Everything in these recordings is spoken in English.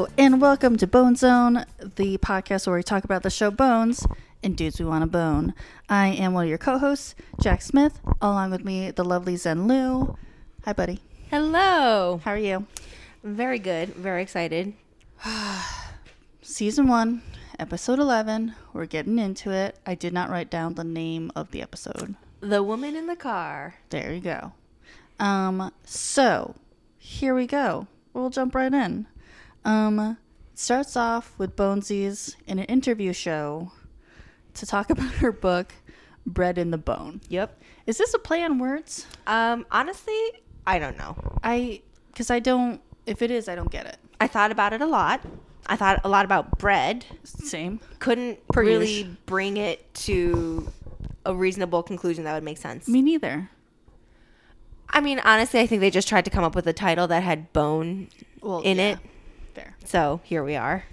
Hello, and welcome to Bone Zone, the podcast where we talk about the show Bones and dudes we want to bone. I am one of your co-hosts, Jack Smith. Along with me, the lovely Zen Lu. Hi, buddy. Hello. How are you? Very good. Very excited. Season one, episode eleven. We're getting into it. I did not write down the name of the episode. The woman in the car. There you go. Um, so here we go. We'll jump right in. Um, starts off with Bonesies in an interview show to talk about her book, Bread in the Bone. Yep. Is this a play on words? Um, honestly, I don't know. I, because I don't, if it is, I don't get it. I thought about it a lot. I thought a lot about bread. Same. Couldn't Per really bring it to a reasonable conclusion that would make sense. Me neither. I mean, honestly, I think they just tried to come up with a title that had bone Well, in yeah, it. Fair. So here we are.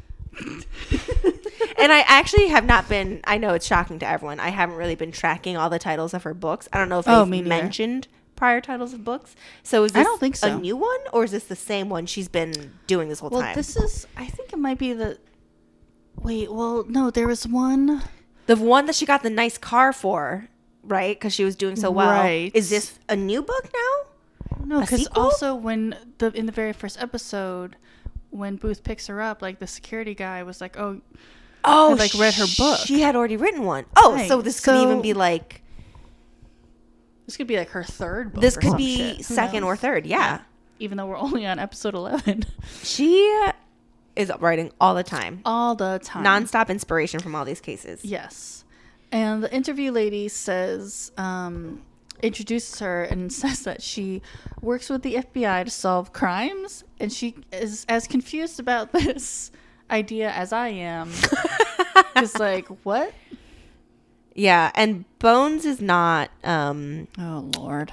and I actually have not been. I know it's shocking to everyone. I haven't really been tracking all the titles of her books. I don't know if Oh, they've me mentioned prior titles of books. So is I this don't think so. a new one, or is this the same one she's been doing this whole Well, time? this is, I think it might be the, wait, well, no, there was one. the one that she got the nice car for, right? Because she was doing so well. Right. Is this a new book now? No, because also when the in the very first episode, when Booth picks her up, like the security guy was like, "Oh, Oh, like, read her book. She had already written one. Oh, Right. so this could even be like this could be like her third book. this could be. Second or third. Yeah. Even though we're only on episode eleven, She is writing all the time. all the time, Nonstop inspiration from all these cases. Yes, and the interview lady says, um, introduces her and says that she works with the FBI to solve crimes, and she is as confused about this idea as I am. It's like what? Yeah, and Bones is not um Oh Lord.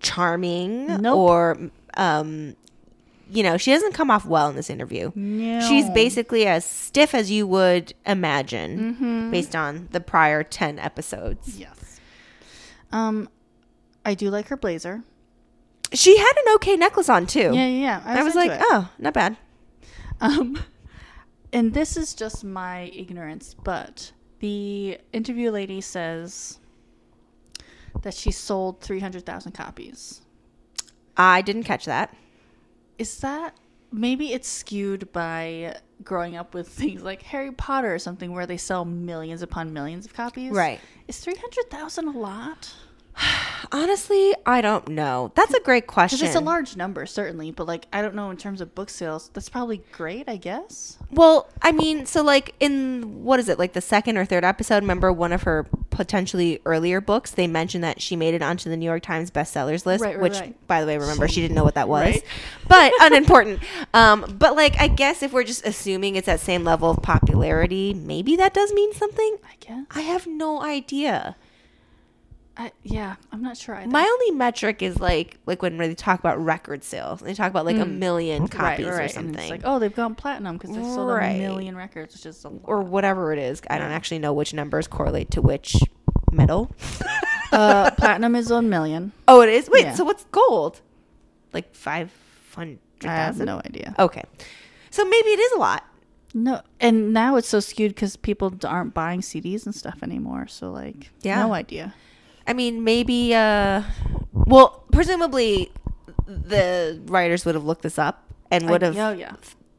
charming Nope. or um you know, she doesn't come off well in this interview. No. She's basically as stiff as you would imagine Mm-hmm. based on the prior 10 episodes. Yes. Um, I do like her blazer. She had an okay necklace on too. Yeah, yeah, yeah. I was into like, it. "Oh, not bad." Um, and this is just my ignorance, but the interview lady says that she sold three hundred thousand copies. I didn't catch that. Is that maybe it's skewed by growing up with things like Harry Potter or something where they sell millions upon millions of copies? Right. Is three hundred thousand a lot? Honestly, I don't know. That's a great question. It's a large number, certainly, but like I don't know in terms of book sales. That's probably great, I guess. Well, I mean, so like in what is it, like the second or third episode? Remember one of her potentially earlier books? They mentioned that she made it onto the New York Times bestsellers list, Right, right, which, right. by the way, remember she didn't know what that was, but unimportant. Um, but like, I guess if we're just assuming it's that same level of popularity, maybe that does mean something. I guess. I have no idea. I, yeah, I'm not sure either. My only metric is like like when they talk about record sales, they talk about like a million copies or Mm. And something. it's like, oh, they've gone platinum because they've sold Right. a million records, which is a lot. or whatever it is. I don't actually know which numbers correlate to which metal. uh, platinum is a million. Oh, it is. Wait, Yeah. so what's gold? Like five hundred I have no idea. Okay, so maybe it is a lot. No, and now it's so skewed because people aren't buying CDs and stuff anymore. So like, Yeah. no idea. I mean, maybe. uh Well, presumably, the writers would have looked this up and would have oh yeah,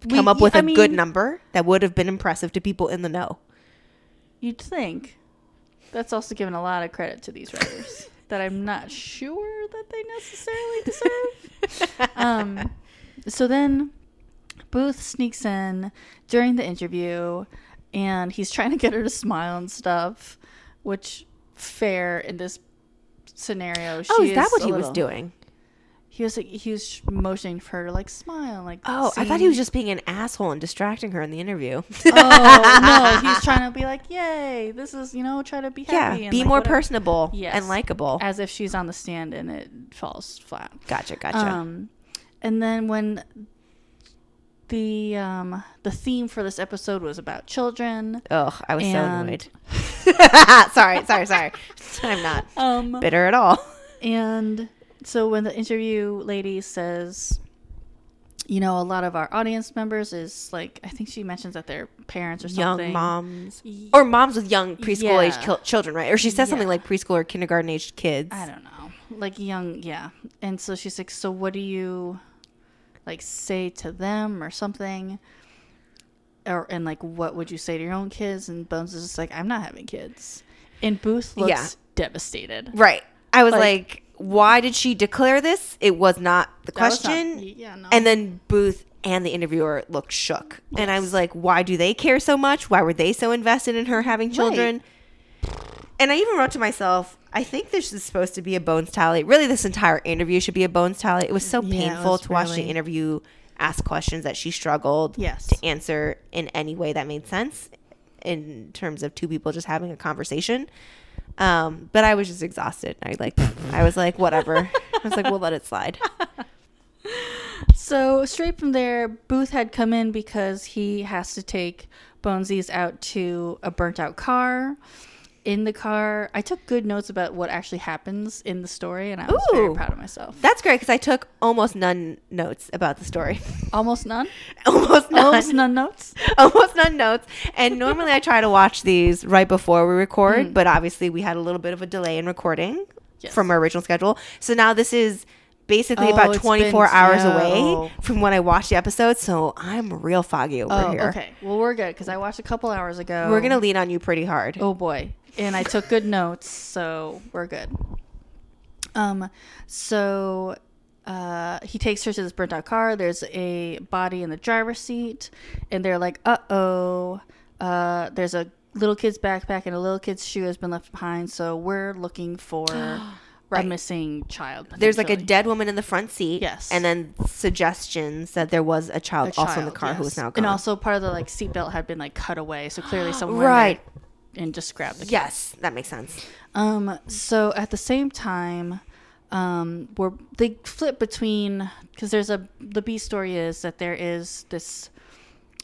come We- up with I a good mean, number that would have been impressive to people in the know. You'd think. That's also giving a lot of credit to these writers that I'm not sure that they necessarily deserve. um, so then Booth sneaks in during the interview and he's trying to get her to smile and stuff, which fair in this scenario. oh, is that what he was doing? He was like, he was motioning for her to like smile, like Oh, I thought he was just being an asshole and distracting her in the interview. oh no, he's trying to be like, yay, this is you know, try to be yeah, happy. and, be like, more whatever. personable Yes. and likable. as if she's on the stand and it falls flat. Gotcha, gotcha. Um, and then when the um the theme for this episode was about children, Ugh, I was so annoyed. sorry, sorry, sorry. I'm not um, bitter at all. and so when the interview lady says, you know, a lot of our audience members is like, I think she mentions that their parents or something. young moms or moms with young preschool age Yeah. kil- children, right? Or she says something like preschool or kindergarten aged kids. I don't know, like young, yeah. And so she's like, so what do you like say to them or something? Or and like, what would you say to your own kids? And Bones is just like, I'm not having kids. And Booth looks Yeah. devastated. Right. I was Like- like, why did she declare this? It was not the That was not- question. yeah, no. And then Booth and the interviewer looked shook. And I was like, why do they care so much? Why were they so invested in her having children? And I even wrote to myself, I think this is supposed to be a bones tally. Really, this entire interview should be a bones tally. It was so Yeah, painful was to watch the interview ask questions that she struggled Yes. to answer in any way that made sense in terms of two people just having a conversation. Um, but I was just exhausted. I like I was like, whatever. I was like, we'll let it slide. So straight from there, Booth had come in because he has to take Bonesies out to a burnt out car. In the car, I took good notes about what actually happens in the story, and I was very proud of myself. That's great because I took almost none notes about the story. Almost none. almost none. Almost none notes. almost none notes. And normally I try to watch these right before we record, Mm. but obviously we had a little bit of a delay in recording Yes. from our original schedule. So now this is basically Oh, about 24 been- hours away from when I watched the episode. So I'm real foggy over Oh, here. okay. Well, we're good because I watched a couple hours ago. We're going to lean on you pretty hard. Oh boy. And I took good notes, so we're good. Um so uh he takes her to this burnt out car. There's a body in the driver's seat and they're like, "Uh-oh. Uh there's a little kid's backpack and a little kid's shoe has been left behind, so we're looking for a missing child." There's like a dead woman in the front seat. Yes. And then suggestions that there was a child, A also in the child, car who was now gone. And also part of the like seatbelt had been like cut away, so clearly someone Right. There and just grab the kid. yes, that makes sense. Um, so at the same time, um, we're they flip between because there's a the B story is that there is this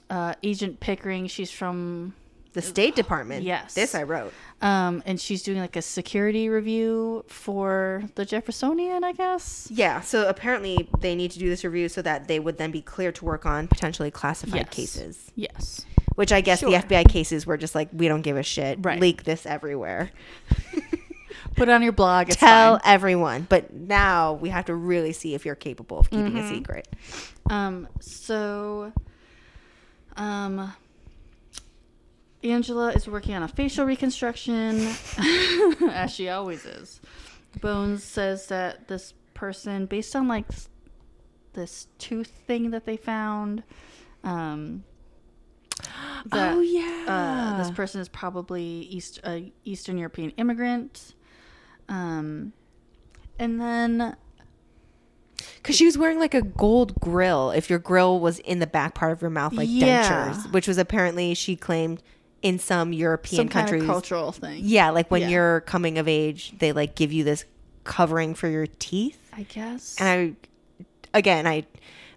uh, Agent Pickering. She's from The State Department. Yes. This I wrote. um, and she's doing like a security review for the Jeffersonian, I guess. Yeah, so apparently they need to do this review so that they would then be clear to work on potentially classified Yes. cases. Yes. Which I guess Sure. the FBI cases were just like, we don't give a shit. Right. Leak this everywhere. Put it on your blog. Tell fine. everyone. But now we have to really see if you're capable of keeping Mm-hmm. a secret. Um, so, um, Angela is working on a facial reconstruction, as she always is. Bones says that this person, based on like this tooth thing that they found, um, that oh, yeah. uh, this person is probably East a Eastern European immigrant. Um, and then Because she was wearing like a gold grill if your grill was in the back part of your mouth, like Yeah. dentures, which was apparently, she claimed, in some European some kind countries. of cultural thing. Yeah, like when Yeah. you're coming of age, they like give you this covering for your teeth. I guess. And I, again, I,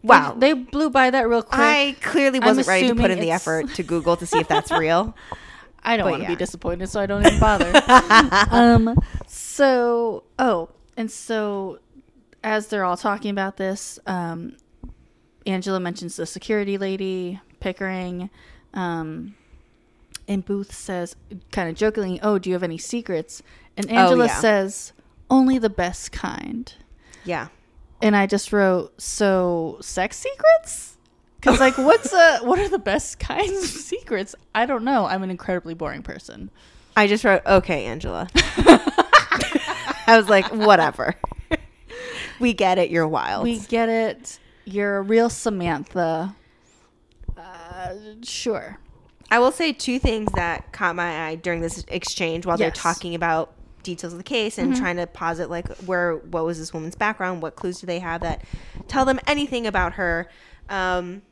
wow, They blew by that real quick. I, clearly wasn't ready to put in the effort to Google to see if that's real. I don't want to yeah. be disappointed, so I don't even bother. um. So, oh, and so as they're all talking about this, um, Angela mentions the security lady Pickering, um, and Booth says, kind of jokingly, "Oh, do you have any secrets?" And Angela yeah. says, "Only the best kind." Yeah. And I just wrote so sex secrets because like what's uh what are the best kinds of secrets? I don't know. I'm an incredibly boring person. I just wrote, okay, Angela. I was like, whatever. we get it. You're wild. We get it. You're a real Samantha. Uh, sure. I will say two things that caught my eye during this exchange while they're talking about details of the case and trying to posit like where what was this woman's background, what clues do they have that tell them anything about her. Um,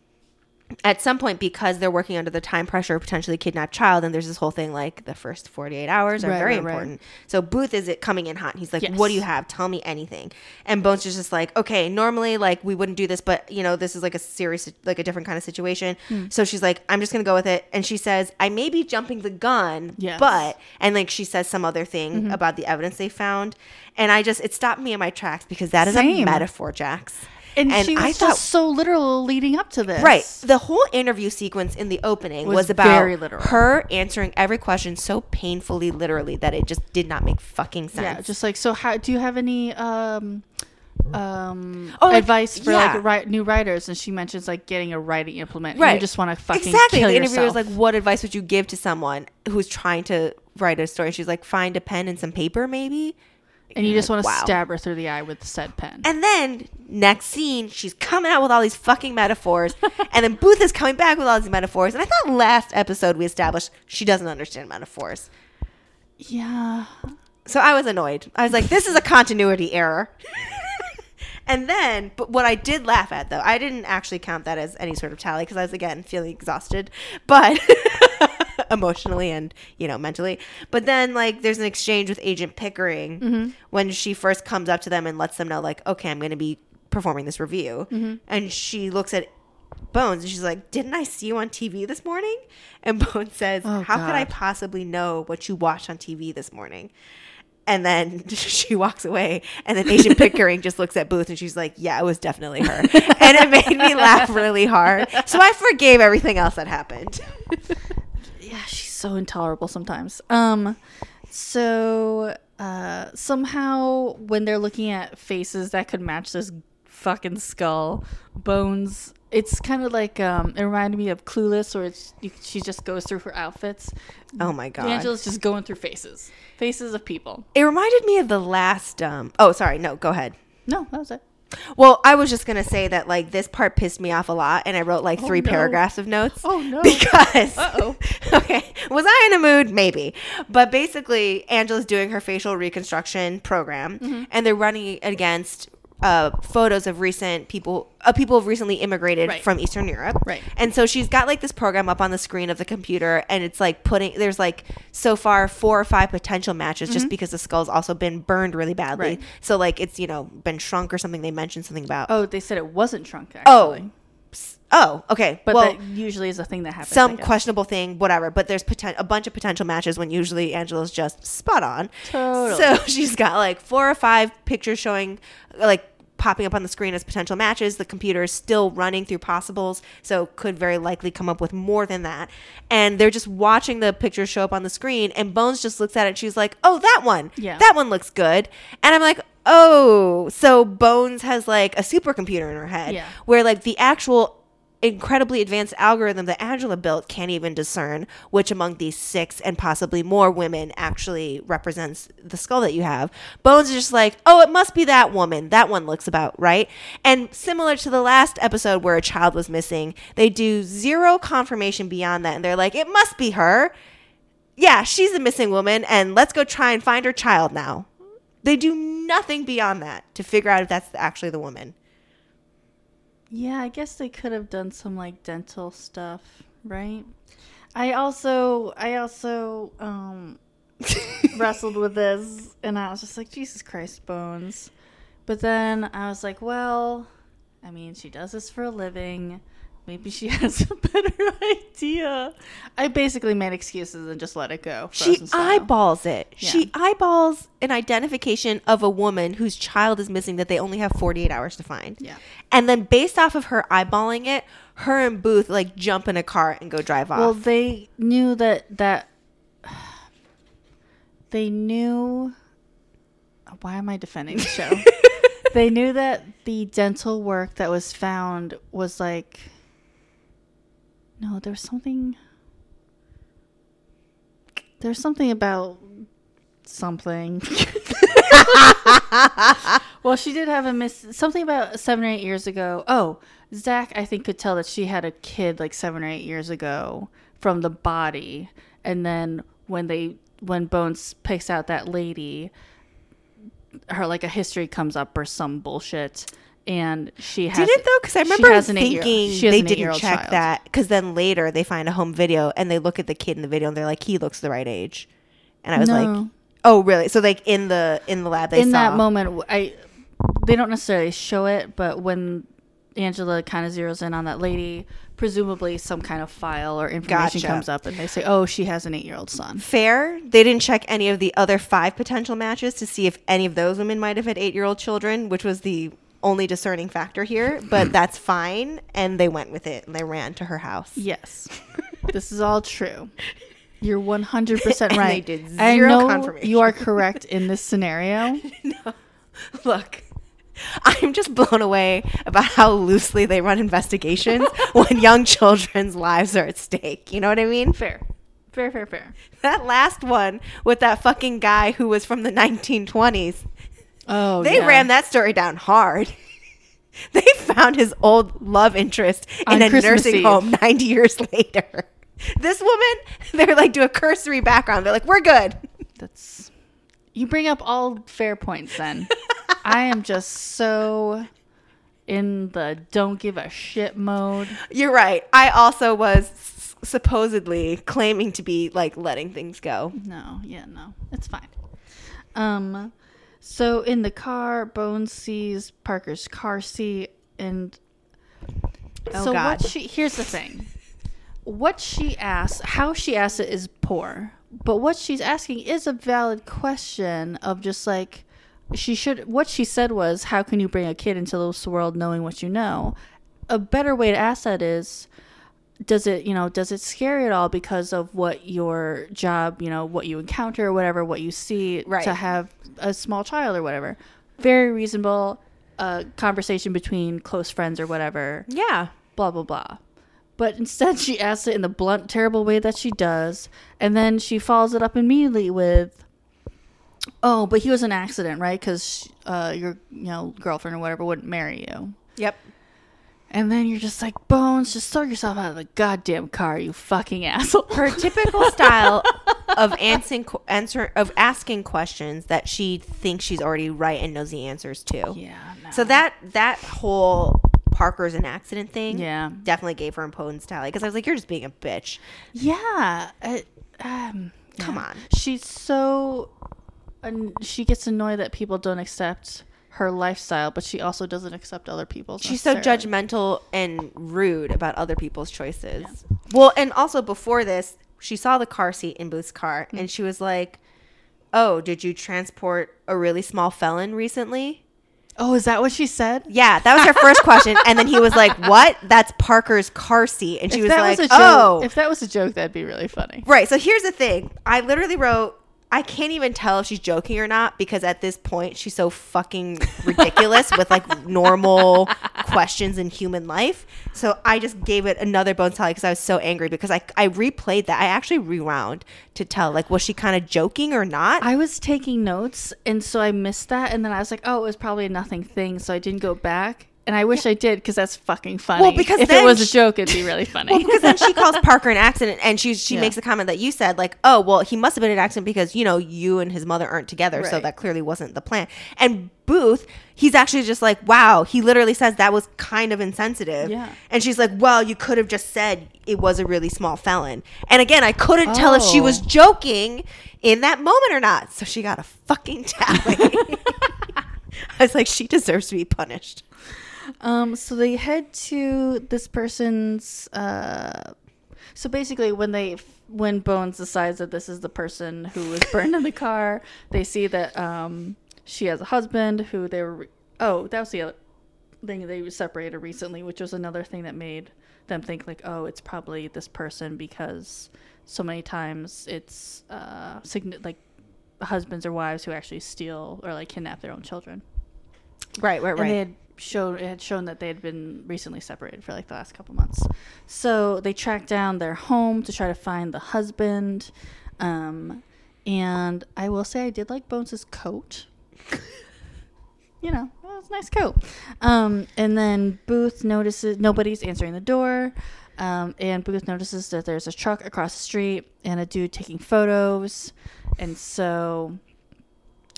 at some point, because they're working under the time pressure of potentially kidnapped child, and there's this whole thing like the first 48 hours are Right, very right, right. important. So Booth is it coming in hot. and He's like, Yes. "What do you have? Tell me anything." And Bones is just like, "Okay, normally like we wouldn't do this, but you know this is like a serious, like a different kind of situation." Hmm. So she's like, "I'm just gonna go with it." And she says, "I may be jumping the gun, Yes. Mm-hmm. but," and like she says some other thing about the evidence they found, and I just it stopped me in my tracks because that is a metaphor, Jax. And, she was I just thought so literal leading up to this. Right. The whole interview sequence in the opening was, Was about very literal. her answering every question so painfully literally that it just did not make fucking sense. Yeah, just like so. How do you have any um um Oh, advice for yeah. like new writers? And she mentions like getting a writing implement. and Right. You just want to fucking exactly. kill The interviewer like, "What advice would you give to someone who's trying to write a story?" She's like, "Find a pen and some paper, maybe." And you just want to Wow. stab her through the eye with the said pen. And then next scene, she's coming out with all these fucking metaphors, and then Booth is coming back with all these metaphors. And I thought last episode we established she doesn't understand metaphors. yeah. So I was annoyed. I was like, this is a continuity error. and then, but what I did laugh at though, I didn't actually count that as any sort of tally because I was again feeling exhausted, but emotionally and, you know, mentally. But then, like, there's an exchange with Agent Pickering mm-hmm. when she first comes up to them and lets them know, like, okay, I'm going to be performing this review. Mm-hmm. And she looks at Bones and she's like, Didn't I see you on TV this morning? And Bones says, Oh, How could I possibly know what you watched on TV this morning? And then she walks away, and then Agent Pickering just looks at Booth, and she's like, "Yeah, it was definitely her," and it made me laugh really hard. So I forgave everything else that happened. Yeah, she's so intolerable sometimes. Um, so uh, somehow when they're looking at faces that could match this fucking skull, Bones, it's kind of like um, it reminded me of Clueless, where it's you, she just goes through her outfits. Oh my god! Angela's just going through faces, faces of people. It reminded me of the last. Um, oh, sorry. No, go ahead. No, that was it. Well, I was just gonna say that like this part pissed me off a lot, and I wrote like three no. paragraphs of notes. Oh, no. Because Uh-oh. okay, was I in a mood? Maybe, but basically, Angela's doing her facial reconstruction program, Mm-hmm. and they're running against uh, photos of recent people, uh, people who've recently immigrated Right. from Eastern Europe, Right. And so she's got like this program up on the screen of the computer, and it's like putting there's like so far four or five potential matches just because the skull's also been burned really badly. Mm-hmm. Right. So like it's you know been shrunk or something. They mentioned something about Oh, they said it wasn't shrunk. Oh, Actually. Oh, Oh, okay. but well, that usually is a thing that happens. Some questionable thing, whatever. But there's poten- a bunch of potential matches when usually Angela's just spot on. Totally. So she's got like four or five pictures showing, like popping up on the screen as potential matches. The computer is still running through possibles, so could very likely come up with more than that. And they're just watching the pictures show up on the screen, and Bones just looks at it. She's like, "Oh, that one. Yeah. that one looks good." And I'm like. Oh, so Bones has like a supercomputer in her head Yeah. where like the actual incredibly advanced algorithm that Angela built can't even discern which among these six and possibly more women actually represents the skull that you have. Bones is just like, oh, it must be that woman. That one looks about right. And similar to the last episode where a child was missing, they do zero confirmation beyond that. And they're like, it must be her. Yeah, she's a missing woman, and let's go try and find her child now. They do nothing beyond that to figure out if that's actually the woman. Yeah, I guess they could have done some like dental stuff, right? I also I also um wrestled with this and I was just like, Jesus Christ, Bones. But then I was like, well, I mean, she does this for a living. Maybe she has a better idea. I basically made excuses and just let it go. She eyeballs it. Yeah. She eyeballs an identification of a woman whose child is missing that they only have 48 hours to find. Yeah. And then based off of her eyeballing it, her and Booth like jump in a car and go drive off. Well, they knew that that they knew. Why am I defending the show? they knew that the dental work that was found was like. No, there's something. There's something about something. well, she did have a miss. Something about seven or eight years ago. Oh, Zach, I think could tell that she had a kid like seven or eight years ago from the body, and then when they when Bones picks out that lady, her like a history comes up or some bullshit, and she has Did it though? Because I remember thinking they didn't check child. that. Because then later they find a home video and they look at the kid in the video and they're like, he looks the right age. And I was like, oh really? So like in the in the lab they in saw that moment i they don't necessarily show it but when angela kind of zeroes in on that lady presumably some kind of file or information Gotcha. comes up and they say oh she has an eight-year-old son fair. They didn't check any of the other five potential matches to see if any of those women might have had eight year old children, which was the only discerning factor here, but that's fine. And they went with it and they ran to her house. Yes. this is all true. You're 100% And they right. did I zero know confirmation. you are correct in this scenario. Look, I'm just blown away about how loosely they run investigations when young children's lives are at stake. You know what I mean? Fair. Fair, fair, fair. That last one with that fucking guy who was from the 1920s, Oh, they yeah. ran that story down hard. They found his old love interest in On a Christmas nursing Eve. home 90 years later. This woman, they're like, do a cursory background. They're like, we're good. That's. You bring up all fair points then. I am just so in the don't give a shit mode. You're right. I also was s- supposedly claiming to be like letting things go. No, yeah, no. It's fine. Um so in the car, Bones sees Parker's car seat and Oh, so God. what she here's the thing. What she asks, how she asks it is poor. But what she's asking is a valid question of just like she should what she said was how can you bring a kid into this world knowing what you know? A better way to ask that is does it you know does it scare you at all because of what your job you know what you encounter or whatever what you see Right. to have a small child or whatever very reasonable uh, conversation between close friends or whatever Yeah. blah blah blah but instead she asks it in the blunt terrible way that she does and then she follows it up immediately with oh but he was an accident right because uh, your you know girlfriend or whatever wouldn't marry you Yep. And then you're just like bones just throw yourself out of the goddamn car you fucking asshole Her typical style of answering answer of asking questions that she thinks she's already right and knows the answers to. yeah no. So that that whole Parker's an accident thing, Yeah. definitely gave her imposing style because I was like, you're just being a bitch. yeah it, um, Come yeah. on. she's so an- she gets annoyed that people don't accept her lifestyle but she also doesn't accept other people's She's so judgmental and rude about other people's choices. Well, and also before this, she saw the car seat in Booth's car Mm. and she was like, "Oh, did you transport a really small felon recently?" oh is that what she said Yeah, that was her first question, and then he was like, "What? That's Parker's car seat," and she if was like, was a joke, "Oh, if that was a joke, that'd be really funny. Right. So here's the thing. I literally wrote. I can't even tell if she's joking or not because at this point she's so fucking ridiculous with like normal questions in human life. So I just gave it another bone tally because I was so angry because I I replayed that. I actually rewound to tell like was she kind of joking or not? I was taking notes, and so I missed that, and then I was like, "Oh, it was probably a nothing thing," so I didn't go back. And I wish I did because that's fucking funny. Well, because if it was a joke, it'd be really funny. Well, because then she calls Parker an accident, and she she Yeah. makes a comment that you said, like, "Oh, well, he must have been an accident because you know you and his mother aren't together, so that clearly wasn't the plan." And Booth, he's actually just like, "Wow," he literally says that was kind of insensitive. Yeah. And she's like, "Well, you could have just said it was a really small felon." And again, I couldn't tell if she was Oh. joking in that moment or not, so she got a fucking tally. I was like, she deserves to be punished. Um, so they head to this person's. Uh, so basically, when they when Bones decides that this is the person who was burned in the car, they see that um, she has a husband who they were. Oh, that was the other thing they separated recently, which was another thing that made them think like, oh, it's probably this person because so many times it's uh, signi- like husbands or wives who actually steal or like kidnap their own children Right, right, and they had shown it had shown that they had been recently separated for like the last couple months. So they tracked down their home to try to find the husband. Um, and I will say I did like Bones's coat. you know, well, it's a nice coat. Um, and then Booth notices nobody's answering the door. Um, and Booth notices that there's a truck across the street and a dude taking photos. And so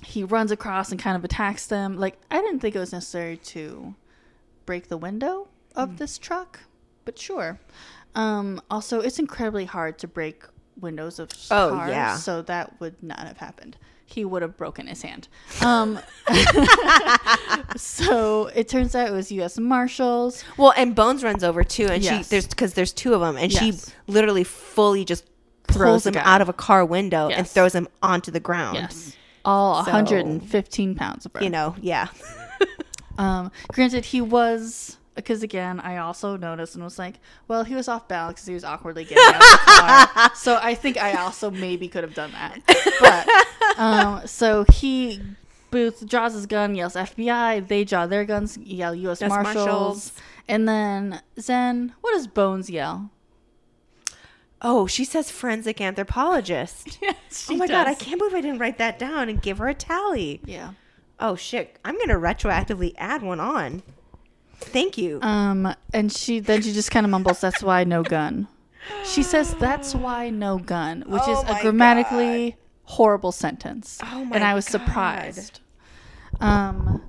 he runs across and kind of attacks them. Like I didn't think it was necessary to break the window of this truck, but sure. Um, also, it's incredibly hard to break windows of Oh, cars, yeah. so that would not have happened. He would have broken his hand. Um, so it turns out it was U.S. Marshals. Well, and Bones runs over too, and Yes. she there's because there's two of them, and Yes. she literally fully just Throws him out of a car window and throws him onto the ground. Yes, all So- 115 pounds of her. You know, yeah. Um, granted, he was because again, I also noticed and was like, well, he was off balance because he was awkwardly getting out of the car. so I think I also maybe could have done that. But um, so he Booth draws his gun, yells FBI. They draw their guns, yell U.S. Marshals. Marshals. And then Zen, what does Bones yell? Oh, she says forensic anthropologist. Yes, oh my god, I can't believe I didn't write that down and give her a tally. Yeah. Oh shit, I'm gonna retroactively add one on. Thank you. Um, and she then she just kind of mumbles, "That's why no gun." She says, "That's why no gun," which Oh is a grammatically horrible sentence. Oh my and I was God. surprised. Um,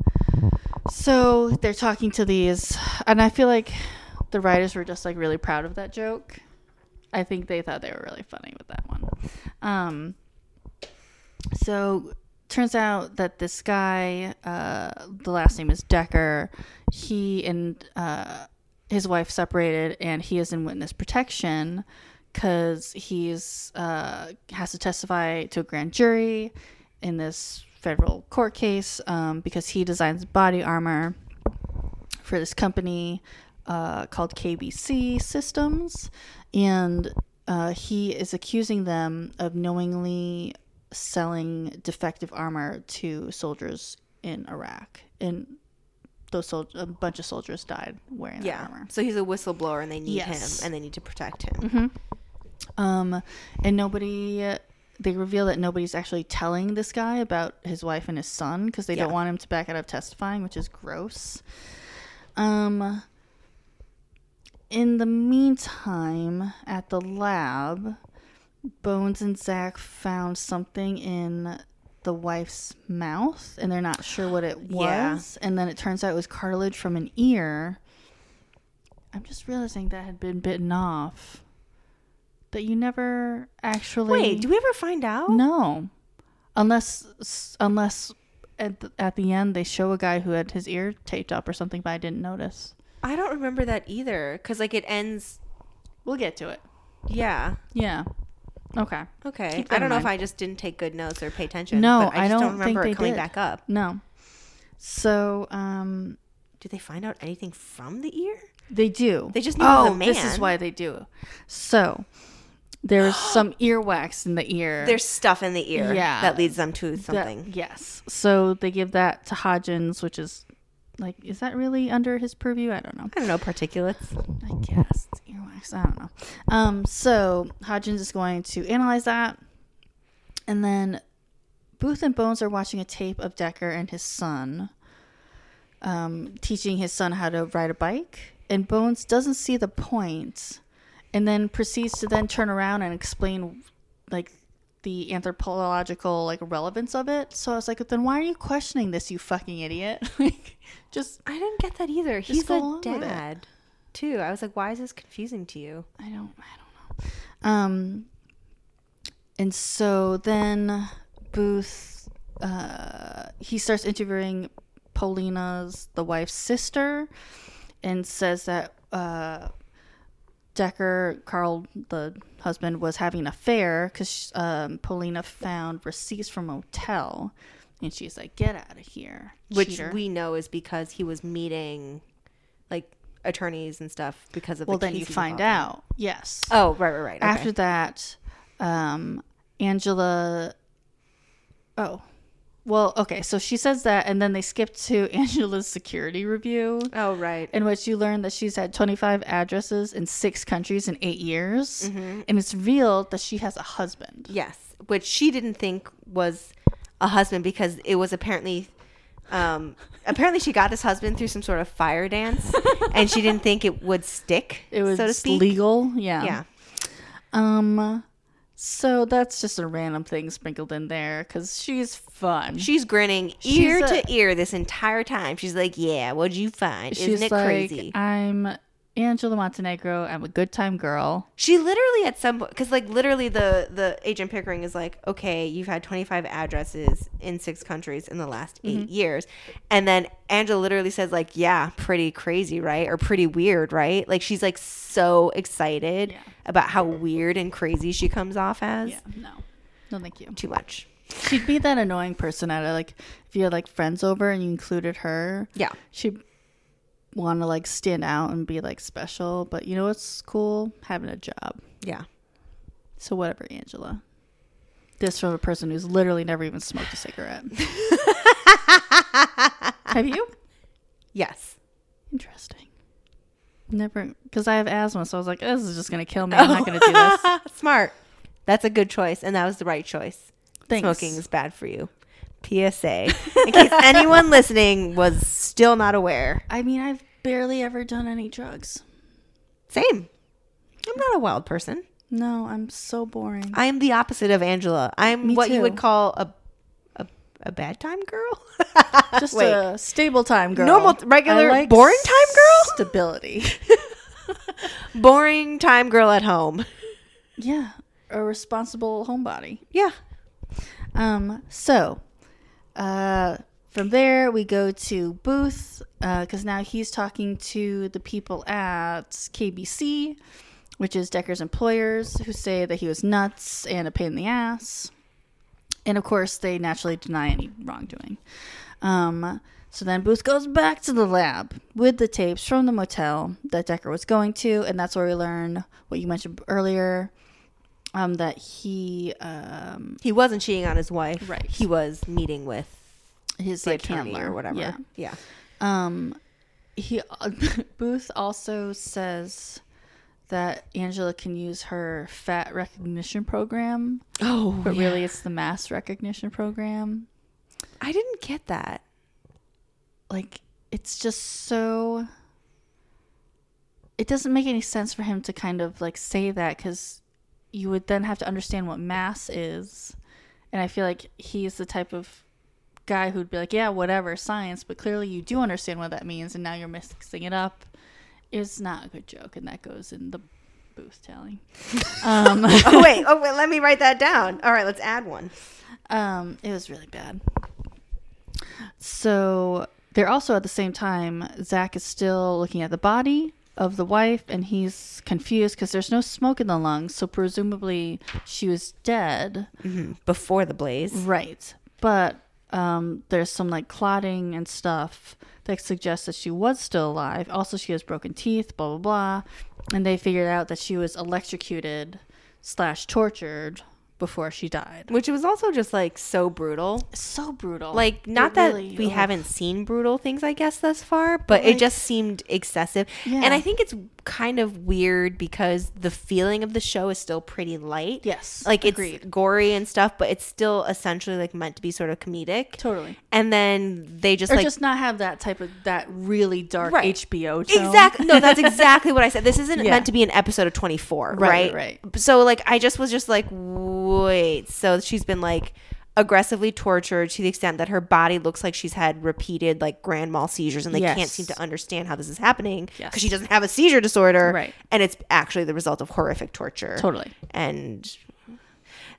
so they're talking to these, and I feel like the writers were just like really proud of that joke. I think they thought they were really funny with that one. Um, so turns out that this guy, uh, the last name is Decker. He and uh, his wife separated, and he is in witness protection because he's uh, has to testify to a grand jury in this federal court case um, because he designs body armor for this company uh, called KBC Systems, and uh, he is accusing them of knowingly selling defective armor to soldiers in Iraq. And those sol- a bunch of soldiers died wearing that yeah. armor. So he's a whistleblower, and they need Yes. him, and they need to protect him. Um, and nobody. They reveal that nobody's actually telling this guy about his wife and his son because they don't want him to back out of testifying, which is gross. Um. In the meantime, at the lab, Bones and Zach found something in the wife's mouth, and they're not sure what it was. Yeah. And then it turns out it was cartilage from an ear. I'm just realizing that had been bitten off. That you never actually. Wait, do we ever find out? No, unless unless at the, at the end they show a guy who had his ear taped up or something, but I didn't notice. I don't remember that either. Cause like it ends. We'll get to it. Yeah. Yeah. Okay. Okay. I don't in know if. I just didn't take good notes or pay attention. No, but I I don't don't, remember think it they coming did. back up. No. So, um, Did they find out anything from the ear? they do. They just knew oh, the this is why they do. So, there's some earwax in the ear. There's stuff in the ear Yeah. that leads them to That- something. yes. So they give that to Hodgins, which is like, is that really under his purview? I don't know. I don't know, particulates. I guess earwax. I don't know. Um, so Hodgins is going to analyze that, and then Booth and Bones are watching a tape of Decker and his son, um, teaching his son how to ride a bike, and Bones doesn't see the point, and then proceeds to then turn around and explain, like. The anthropological like relevance of it. So I was like, then why are you questioning this, you fucking idiot? like, just I didn't get that either. He's a dad, too. I was like, why is this confusing to you? I don't I don't know. Um and so then Booth uh he starts interviewing Paulina's the wife's sister and says that uh Decker, Carl, the husband, was having an affair because um, Paulina found receipts from a hotel, and she's like, "Get out of here, Which cheater." we know is because he was meeting, like, attorneys and stuff because of the well, the then you find involved out. Yes. Oh, right, right, right. Okay. After that, um, Angela. Oh, well, okay. So she says that, and then they skip to Angela's security review, oh, right. in which you learn that she's had 25 addresses in six countries in eight years, Mm-hmm. and it's revealed that she has a husband. Yes, which she didn't think was a husband because it was apparently um apparently she got this husband through some sort of fire dance and she didn't think it would stick, It was so to speak. legal. Yeah. Yeah. Um. So that's just a random thing sprinkled in there because she's fun. She's grinning She's ear a- to ear this entire time. She's like, "Yeah, what'd you find? She's Isn't it like, crazy?" I'm Angela Montenegro. I'm a good time girl. She literally at some point, because like literally the the agent Pickering is like, okay, you've had 25 addresses in six countries in the last 8 Mm-hmm. years, and then Angela literally says like, yeah, pretty crazy, right, or pretty weird, right? Like she's like so excited Yeah. about how weird and crazy she comes off as. Yeah. No. No, thank you. Too much. She'd be that annoying person at it. Like if you had like friends over and you included her, Yeah. she'd want to like stand out and be like special. But you know what's cool? Having a job. Yeah. So whatever, Angela. This from a person who's literally never even smoked a cigarette. Have you? Yes. Interesting. Never, because I have asthma, so I was like, this is just gonna kill me. I'm not gonna do oh, this. Smart. That's a good choice, and that was the right choice. Thanks. Smoking is bad for you. PSA. In case anyone listening was still not aware. I mean, I've barely ever done any drugs. Same. I'm not a wild person. No, I'm so boring. I am the opposite of Angela. I'm Me what you would call a a, a bad time girl. Just Wait. a stable time girl. Normal- regular, I boring time girl? Stability. boring time girl at home. yeah, a responsible homebody. Yeah. Um, so, uh, from there we go to Booth, because now he's talking to the people at KBC, which is Decker's employers, who say that he was nuts and a pain in the ass. And of course, they naturally deny any wrongdoing. Um, so then Booth goes back to the lab with the tapes from the motel that Decker was going to, and that's where we learn what you mentioned earlier. Um, that he um, He wasn't cheating on his wife. Right. He was meeting with his like handler or whatever. Yeah. Yeah. Um, he Booth also says that Angela can use her fat recognition program, Oh, but really it's the mass recognition program. I didn't get that. Like it's just so. It doesn't make any sense for him to kind of like say that because you would then have to understand what mass is, and I feel like he's the type of guy who'd be like, yeah, whatever, science, but clearly you do understand what that means, and now you're mixing it up. It's not a good joke, and that goes in the booth telling. Um, oh wait, oh wait, let me write that down. All right, let's add one. um, it was really bad. So they're also at the same time, Zach is still looking at the body of the wife, and he's confused because there's no smoke in the lungs, so presumably she was dead. Before the blaze. Right. But um, there's some like clotting and stuff that suggests that she was still alive. Also, she has broken teeth, blah, blah, blah. And they figured out that she was electrocuted slash tortured before she died. Which was also just like so brutal. So brutal. Like not It that really- we haven't seen brutal things I guess thus far, but, like- it just seemed excessive. Yeah. And I think it's kind of weird because the feeling of the show is still pretty light. Yes, Like agreed. it's gory and stuff, but it's still essentially like meant to be sort of comedic. Totally. And then they just Or like just not have that type of that really dark Right. HBO tone. Exactly. No, that's exactly what I said. This isn't Yeah. meant to be an episode of 24, Right, right? right. So like I just was just like, wait. So she's been like aggressively tortured to the extent that her body looks like she's had repeated like grand mal seizures and they can't seem to understand how this is happening because Yes. she doesn't have a seizure disorder. Right. And it's actually the result of horrific torture. Totally. And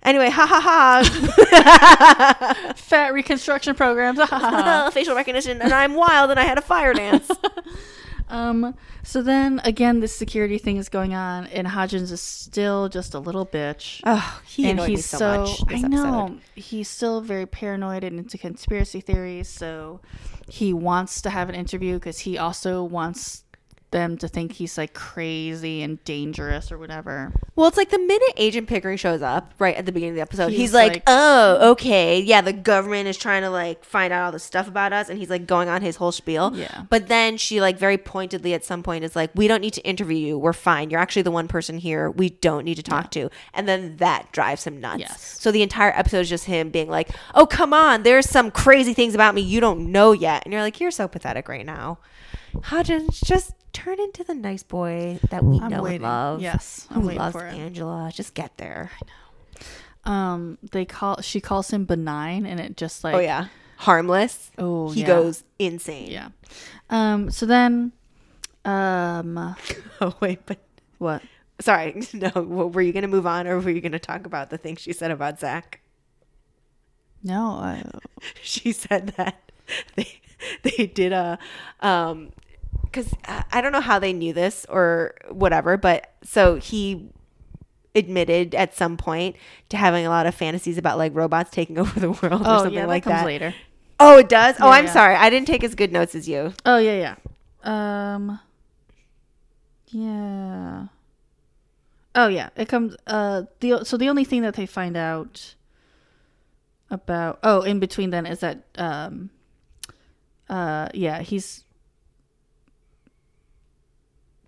anyway, ha ha ha. Fat reconstruction programs. facial recognition and I'm wild and I had a fire dance. um. So then again, this security thing is going on, and Hodgins is still just a little bitch. Oh, he and annoyed me he's so, so, much this I know episode. he's still very paranoid and into conspiracy theories. So he wants to have an interview because he also wants them to think he's like crazy and dangerous or whatever. Well, it's like the minute Agent Pickering shows up right at the beginning of the episode, he's, He's like, like- "Oh, okay, yeah, the government is trying to like find out all this stuff about us," and he's like going on his whole spiel. Yeah. But then she like very pointedly at some point is like, "We don't need to interview you. We're fine. You're actually the one person here we don't need to talk to." And then that drives him nuts. Yes. So the entire episode is just him being like, "Oh, come on, there's some crazy things about me you don't know yet," and you're like, "You're so pathetic right now." Hodgins, just turn into the nice boy that we I'm know waiting. and love Yes, who I'm waiting loves. Angela. Just get there. I know. Um, they call she calls him benign, and it just like oh yeah, harmless. oh he yeah. goes insane. yeah. Um, so then, um, Oh wait, but what? sorry. No, were you gonna move on, or were you gonna talk about the thing she said about Zach? No, I, She said that they they did a um because I I don't know how they knew this or whatever, but so he admitted at some point to having a lot of fantasies about like robots taking over the world or Oh something yeah, like that comes that. later. Oh, it does. Oh, I'm yeah. sorry. I didn't take as good notes as you. Oh yeah, yeah. Um. Yeah. Oh yeah, it comes. Uh, the so the only thing that they find out about oh in between then is that um. Uh yeah he's.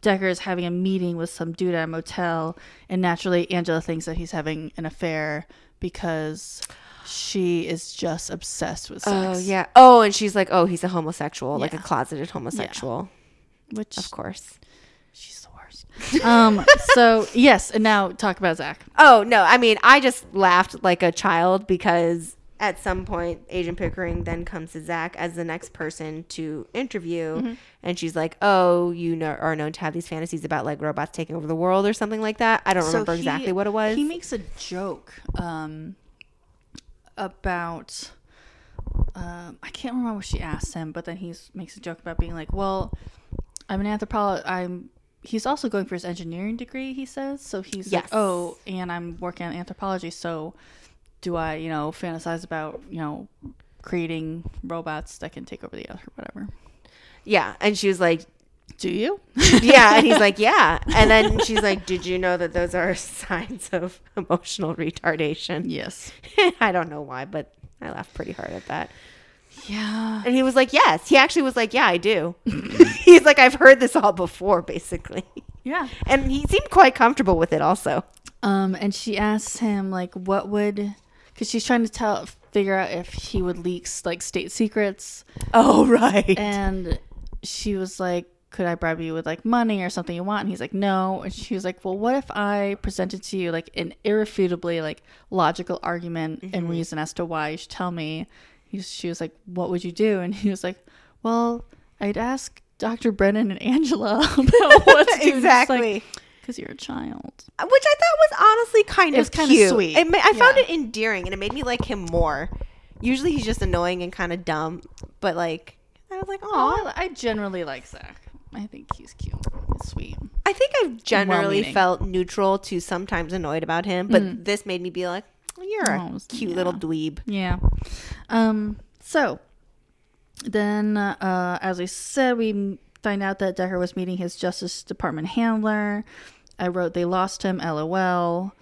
Decker is having a meeting with some dude at a motel, and naturally Angela thinks that he's having an affair because she is just obsessed with sex. Oh yeah. Oh, and she's like, oh, he's a homosexual, like a closeted homosexual. which Of course. She's the worst. um. So yes, and now talk about Zach. Oh no, I mean, I just laughed like a child because at some point, Agent Pickering then comes to Zach as the next person to interview, Mm-hmm. and she's like, "Oh, you know, are known to have these fantasies about like robots taking over the world or something like that." I don't remember he- exactly what it was. He makes a joke um, about. Um, I can't remember what she asked him, but then he makes a joke about being like, "Well, I'm an anthropologist. I'm." He's also going for his engineering degree. He says so. He's Yes. like, "Oh, and I'm working on anthropology. So, do I, you know, fantasize about, you know, creating robots that can take over the earth or whatever? yeah, and she was like, Do you? "Yeah," and he's like, "Yeah," and then she's like, "Did you know that those are signs of emotional retardation?" yes. I don't know why, but I laughed pretty hard at that. Yeah. And he was like, "Yes." He actually was like, "Yeah, I do." He's like, "I've heard this all before, basically." Yeah. And he seemed quite comfortable with it also. Um, and she asks him like, what would, because she's trying to tell, figure out if he would leak like state secrets, Oh, right. and she was like, could I bribe you with like money or something you want? And he's like, no. And she was like, well, what if I presented to you like an irrefutably like logical argument and mm-hmm. reason as to why you should tell me? He, she was like, what would you do? And he was like, well, I'd ask Dr. Brennan and Angela about what's to do. exactly. Because you're a child. Which I thought was honestly kind It of was kinda sweet. It I found Yeah. it endearing and it made me like him more. Usually he's just annoying and kind of dumb, but like I was like, oh, I generally like Zach. I think he's cute. He's sweet. I think I've generally felt neutral to sometimes annoyed about him, but this made me be like, you're a Oh, cute yeah. little dweeb. Yeah. Um. So then, uh, as we said, we find out that Decker was meeting his Justice Department handler. I wrote they lost him. LOL.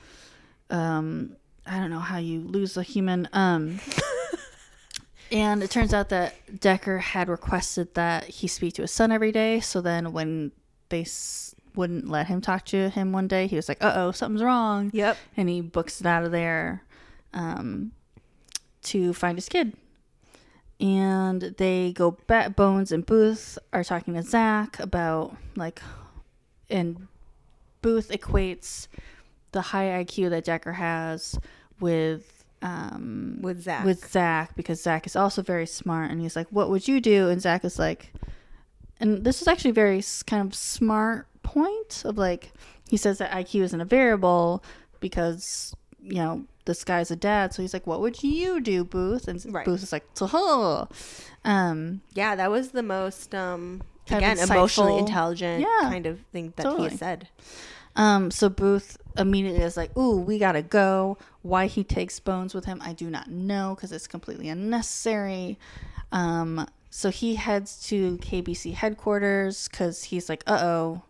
Um. I don't know how you lose a human. Um. And it turns out that Decker had requested that he speak to his son every day. So then, when they s- wouldn't let him talk to him one day, he was like, "Uh oh, something's wrong." Yep. and he books it out of there um, to find his kid. And they go back. Bones and Booth are talking to Zach about like, and Booth equates the high IQ that Decker has with um, With Zach. with Zach because Zach is also very smart, and he's like, "What would you do?" And Zach is like, and this is actually a very kind of smart point of like, he says that IQ isn't a variable because you know this guy's a dad, so he's like, "What would you do, Booth?" And Right. Booth is like, "Huh." Um, Yeah, that was the most um again emotionally intelligent Yeah, kind of thing that he totally. has said. Um, so Booth immediately is like, "Ooh, we gotta go." Why he takes Bones with him, I do not know because it's completely unnecessary. Um, so he heads to KBC headquarters because he's like, "Uh oh."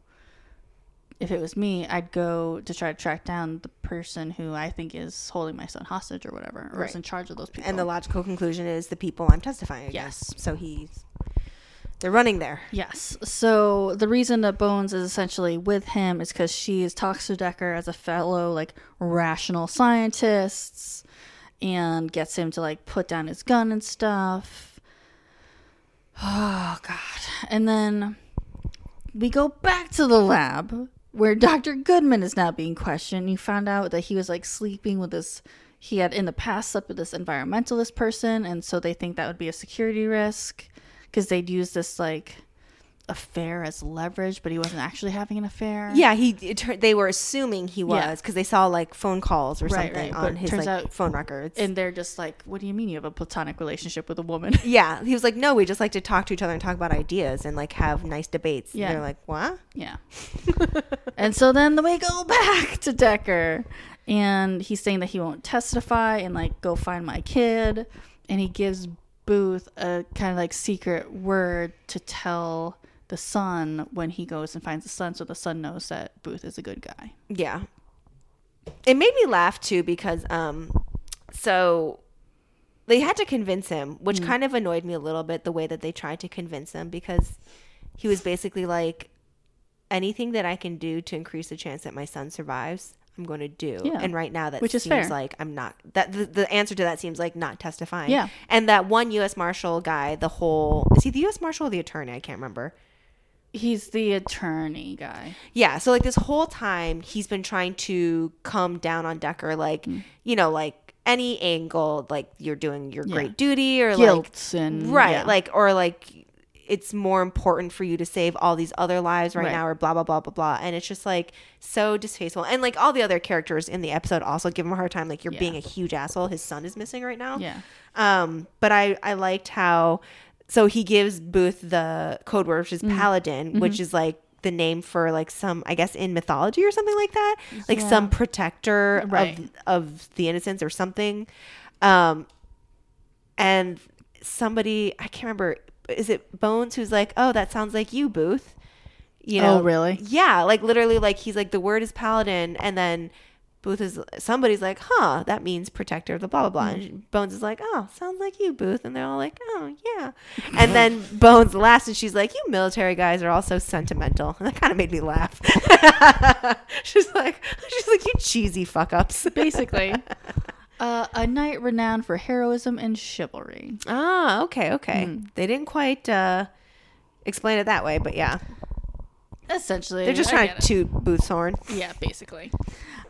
If it was me, I'd go to try to track down the person who I think is holding my son hostage or whatever, or Right. is in charge of those people. And the logical conclusion is the people I'm testifying against. Yes. So he's they're running there. Yes. So the reason that Bones is essentially with him is because she is talks to Decker as a fellow like rational scientist and gets him to like put down his gun and stuff. Oh god. And then we go back to the lab where Dr. Goodman is now being questioned. You found out that he was like sleeping with this he had in the past slept with this environmentalist person and so they think that would be a security risk because they'd use this like affair as leverage, but he wasn't actually having an affair. Yeah, he. It, they were assuming he was because they saw like phone calls or Right, something right, on but his like out- phone records. And they're just like, what do you mean you have a platonic relationship with a woman? yeah, he was like, no, we just like to talk to each other and talk about ideas and like have nice debates. Yeah. And they're like, what? Yeah. and so then we go back to Decker and he's saying that he won't testify and like go find my kid and he gives Booth a kind of like secret word to tell the son when he goes and finds the son so the son knows that Booth is a good guy. Yeah. It made me laugh too because um so they had to convince him, which Mm. kind of annoyed me a little bit the way that they tried to convince him because he was basically like anything that I can do to increase the chance that my son survives, I'm going to do. Yeah. And right now that Which is seems fair. like I'm not that the, the answer to that seems like not testifying. Yeah. And that one US Marshal guy, the whole is he the US Marshal or the attorney? I can't remember. He's the attorney guy. Yeah, so like this whole time he's been trying to come down on Decker, like Mm. you know, like any angle, like you're doing your Yeah. great duty or like Guilt and right, yeah. like or like it's more important for you to save all these other lives right, Right. now or blah blah blah blah blah, and it's just like so distasteful, and like all the other characters in the episode also give him a hard time, like you're Yeah. being a huge asshole. His son is missing right now. yeah. Um, but I I liked how so he gives Booth the code word, which is Mm. paladin, Mm-hmm. which is like the name for like some I guess in mythology or something like that, like Yeah. some protector Right. of of the innocents or something. Um, and somebody I can't remember is it Bones who's like, oh, that sounds like you, Booth. You know, Oh, really? Yeah, like literally, like he's like the word is paladin, and then Booth is somebody's like, huh, that means protector of the blah blah blah. Mm-hmm. And Bones is like, oh, sounds like you, Booth, and they're all like, oh yeah. And then Bones laughs, and she's like, you military guys are all so sentimental, and that kind of made me laugh. she's like, she's like, you cheesy fuck ups. Basically. Uh, a knight renowned for heroism and chivalry. ah, okay, okay. Hmm. They didn't quite uh, explain it that way, but yeah, Essentially, they're just trying to it. toot Booth's horn. Yeah, basically.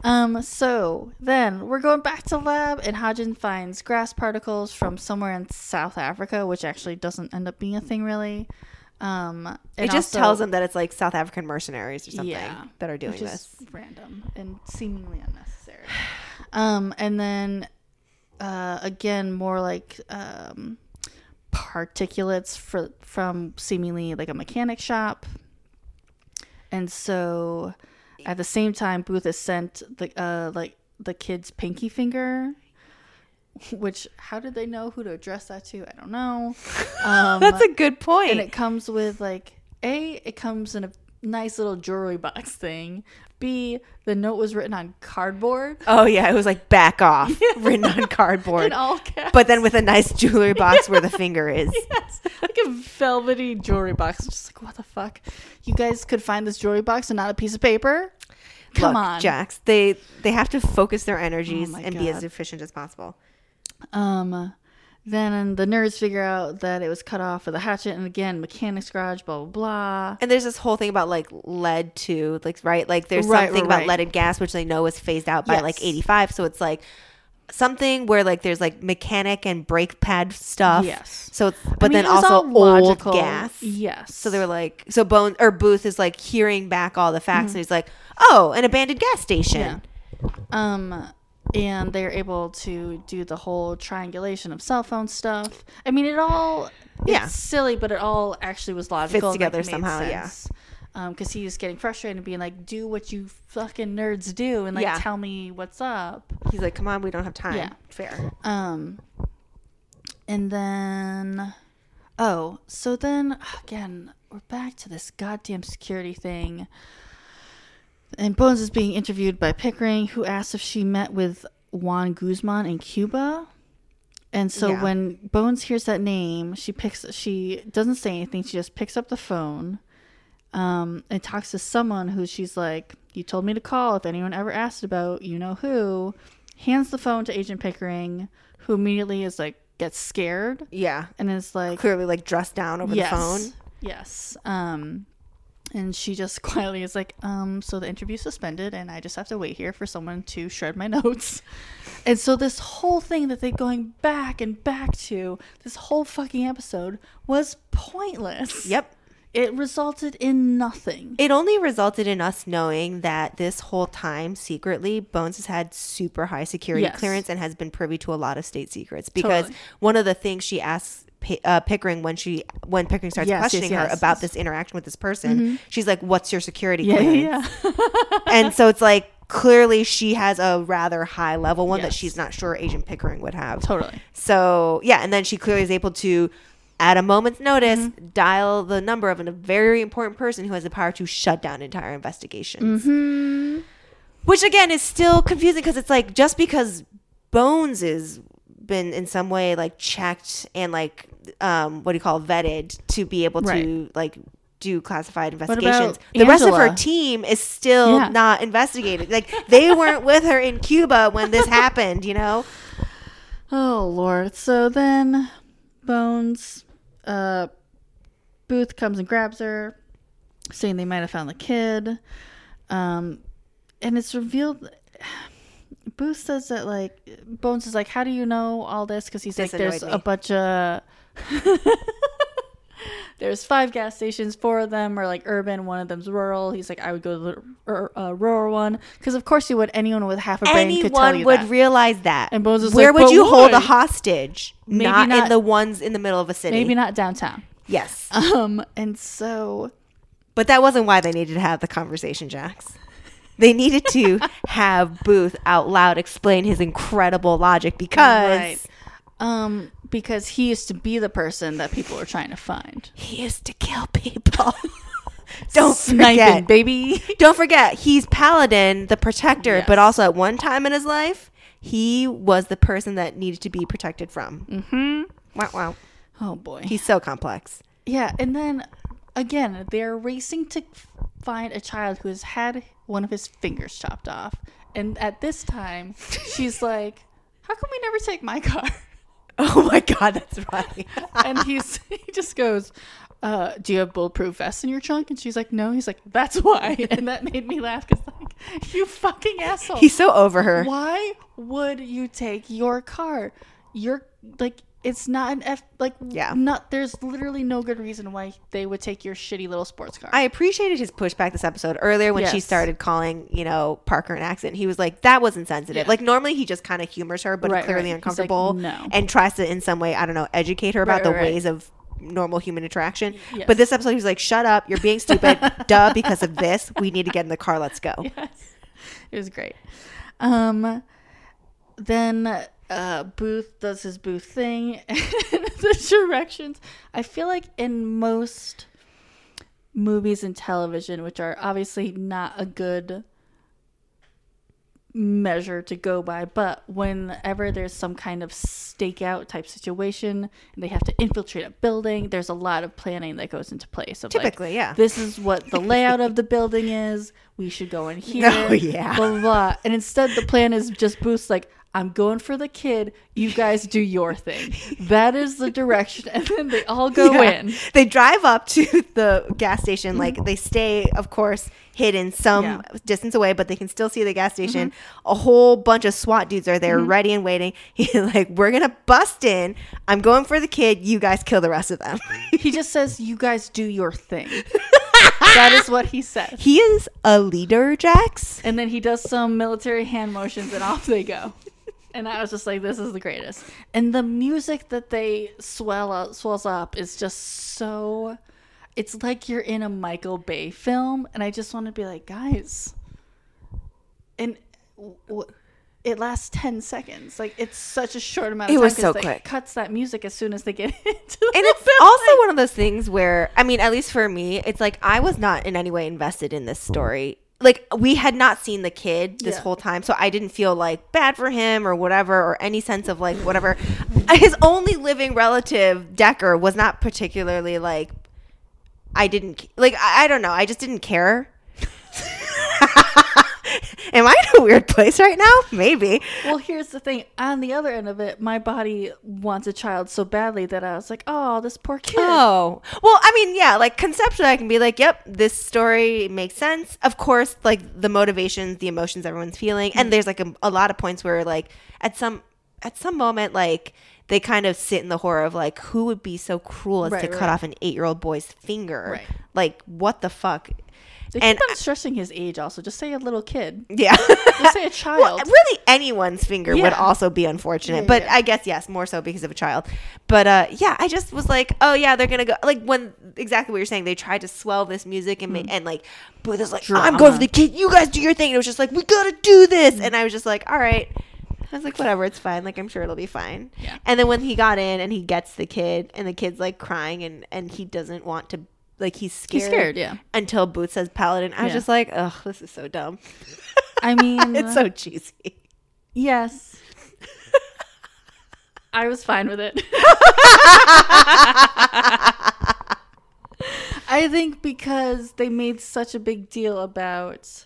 Um, so then we're going back to lab, and Hodgins finds grass particles from somewhere in South Africa, which actually doesn't end up being a thing really. Um, It just also- tells them that it's like South African mercenaries or something Yeah, that are doing which is this. random and seemingly unnecessary. Um, and then uh, again, more like um, particulates for, from seemingly like a mechanic shop. And so, at the same time, Booth has sent the uh, like the kid's pinky finger. Which how did they know who to address that to? I don't know. Um, That's a good point. and it comes with like a it comes in a nice little jewelry box thing b the note was written on cardboard. Oh yeah, it was like back off, written on cardboard, in all caps. But then with a nice jewelry box where the finger is. yes, like a velvety jewelry box. Just like what the fuck? You guys could find this jewelry box and not a piece of paper? Come Look, on. Jax. They they have to focus their energies Oh my and be as efficient as possible. um then the nerds figure out that it was cut off with a hatchet and again mechanics garage blah blah blah And there's this whole thing about like lead too, like right, like there's Right, something right, about right. leaded gas which they know is phased out by like 85. So it's like something where like there's like mechanic and brake pad stuff. Yes. So it's I but mean, then also old logical. gas. yes So they were like, so Bone or Booth is like hearing back all the facts, and he's like, "Oh, an abandoned gas station." Yeah. Um, and they're able to do the whole triangulation of cell phone stuff. I mean, it all Yeah. silly, but it all actually was logical. and, together like, somehow, yeah. sense. Um, because he was getting frustrated and being like, "Do what you fucking nerds do, and like Yeah. tell me what's up." He's like, "Come on, we don't have time." Yeah. fair. Um, and then, oh, so then again, we're back to this goddamn security thing. And Bones is being interviewed by Pickering, who asks if she met with Juan Guzman in Cuba. And so Yeah. when Bones hears that name, she picks. She doesn't say anything. She just picks up the phone, um, and talks to someone who she's like, "You told me to call if anyone ever asked about you know who." Hands the phone to Agent Pickering, who immediately is like gets scared Yeah, and is like, clearly like dressed down over yes, the phone. Yes. Um, and she just quietly is like, um, so the interview's suspended, and I just have to wait here for someone to shred my notes. And so this whole thing that they're going back and back to, this whole fucking episode was pointless. Yep. it resulted in nothing. It only resulted in us knowing that this whole time, secretly, Bones has had super high security Yes. clearance and has been privy to a lot of state secrets. Because Totally. one of the things she asks Pi- uh, Pickering when she when Pickering starts Yes, yes, questioning her yes, about yes. this interaction with this person, she's like, "What's your security yeah, clearance?" yeah, yeah. and so it's like clearly she has a rather high level one that she's not sure Agent Pickering would have. totally. So yeah, and then she clearly is able to, at a moment's notice, Mm-hmm. dial the number of a very important person who has the power to shut down entire investigations. Mm-hmm. Which again is still confusing because it's like just because Bones is been in some way like checked and like um what do you call vetted to be able to like do classified investigations. The rest of her team is still Yeah. not investigated. Like they weren't with her in Cuba when this happened, you know? Oh lord. So then Bones uh Booth comes and grabs her, saying they might have found the kid. Um and it's revealed Booth says that like Bones is like, How do you know all this? Because he's like, There's annoyed a bunch of There's five gas stations. Four of them are like urban. One of them's rural. He's like, I would go to the ur- uh, rural one because, of course, you would. Anyone with half a brain could tell anyone you would that. realize that. And Bones is Where like, would "But you hold why?" a hostage? Maybe not, in the ones in the middle of a city. Maybe not downtown. Yes. Um, and so But that wasn't why they needed to have the conversation, Jax. They needed to have Booth out loud explain his incredible logic because Right. um, because he used to be the person that people were trying to find. he used to kill people. Don't Sniping, forget. baby. Don't forget, he's Paladin, the protector, Yes. but also at one time in his life, he was the person that needed to be protected from. Mm-hmm. Wow, wow. Oh boy. He's so complex. Yeah, and then again, they're racing to find a child who has had one of his fingers chopped off. And at this time, she's like, "How come we never take my car?" Oh my god, that's right. And he's he just goes, uh, "Do you have bulletproof vests in your trunk?" And she's like, "No." He's like, "That's why." And that made me laugh because like, you fucking asshole. He's so over her. why would you take your car? You're like it's not an F like Yeah. Not there's literally no good reason why they would take your shitty little sports car. I appreciated his pushback this episode earlier when she started calling, you know, Parker an accent. He was like, that was insensitive. Yeah. Like, normally he just kind of humors her, but Right, clearly right. He's like, uncomfortable "No." and tries to, in some way, I don't know, educate her about Right, the ways of normal human interaction. Yes. But this episode, he was like, shut up. You're being stupid. Duh, because of this. We need to get in the car. Let's go. yes. It was great. Um then uh Booth does his Booth thing and the directions. I feel like in most movies and television, which are obviously not a good measure to go by, but whenever there's some kind of stakeout type situation and they have to infiltrate a building, there's a lot of planning that goes into place. Of like, Typically, yeah. this is what the layout of the building is. We should go in here. Oh, yeah. Blah, blah, blah. And instead, the plan is just Booth's like, I'm going for the kid. You guys do your thing. That is the direction. And then they all go Yeah. in. They drive up to the gas station. Like they stay, of course, hidden some Yeah. Mm-hmm. distance away, but they can still see the gas station. A whole bunch of SWAT dudes are there, ready and waiting. He's like, "We're gonna bust in. I'm going for the kid. You guys kill the rest of them." He just says, You guys do your thing. that is what he says. he is a leader, Jax. And then he does some military hand motions and off they go. And I was just like, this is the greatest. And the music that they swell up, swells up is just so. It's like you're in a Michael Bay film, and I just want to be like, guys. And w- w- it lasts ten seconds. Like it's such a short amount of It time. was so quick. Cuts that music as soon as they get into the And it's also one of those things where, I mean, at least for me, it's like I was not in any way invested in this story. Like we had not seen the kid this Yeah. whole time, so I didn't feel like bad for him or whatever, or any sense of like whatever. His only living relative, Decker, was not particularly like. I didn't like. I, I don't know. I just didn't care. Am I in a weird place right now? Maybe. Well, here's the thing. On the other end of it, my body wants a child so badly that I was like, "Oh, this poor kid." Oh, well, I mean, yeah, like conceptually, I can be like, yep, this story makes sense. Of course, like the motivations, the emotions everyone's feeling, and mm-hmm. there's like a, a lot of points where, like, at some at some moment like they kind of sit in the horror of like who would be so cruel as Right, to right. cut off an eight year old boy's finger Right. like what the fuck They And keep on stressing his age. Also, just say a little kid. yeah Just say a child. well, really anyone's finger would also be unfortunate Yeah, but yeah. i guess yes more so because of a child but uh yeah i just was like oh yeah they're gonna go like when exactly what you're saying they tried to swell this music and ma- and like Booth is like i'm going Mm. Mm. for the kid you guys do your thing and it was just like we gotta do this and i was just like all right I was like, whatever, it's fine. Like, I'm sure it'll be fine. Yeah. And then when he got in and he gets the kid, and the kid's like crying, and and he doesn't want to, like, he's scared. He's scared. Yeah. Until Booth says paladin, I was just like, ugh, this is so dumb. I mean, it's so cheesy. yes. I was fine with it. I think because they made such a big deal about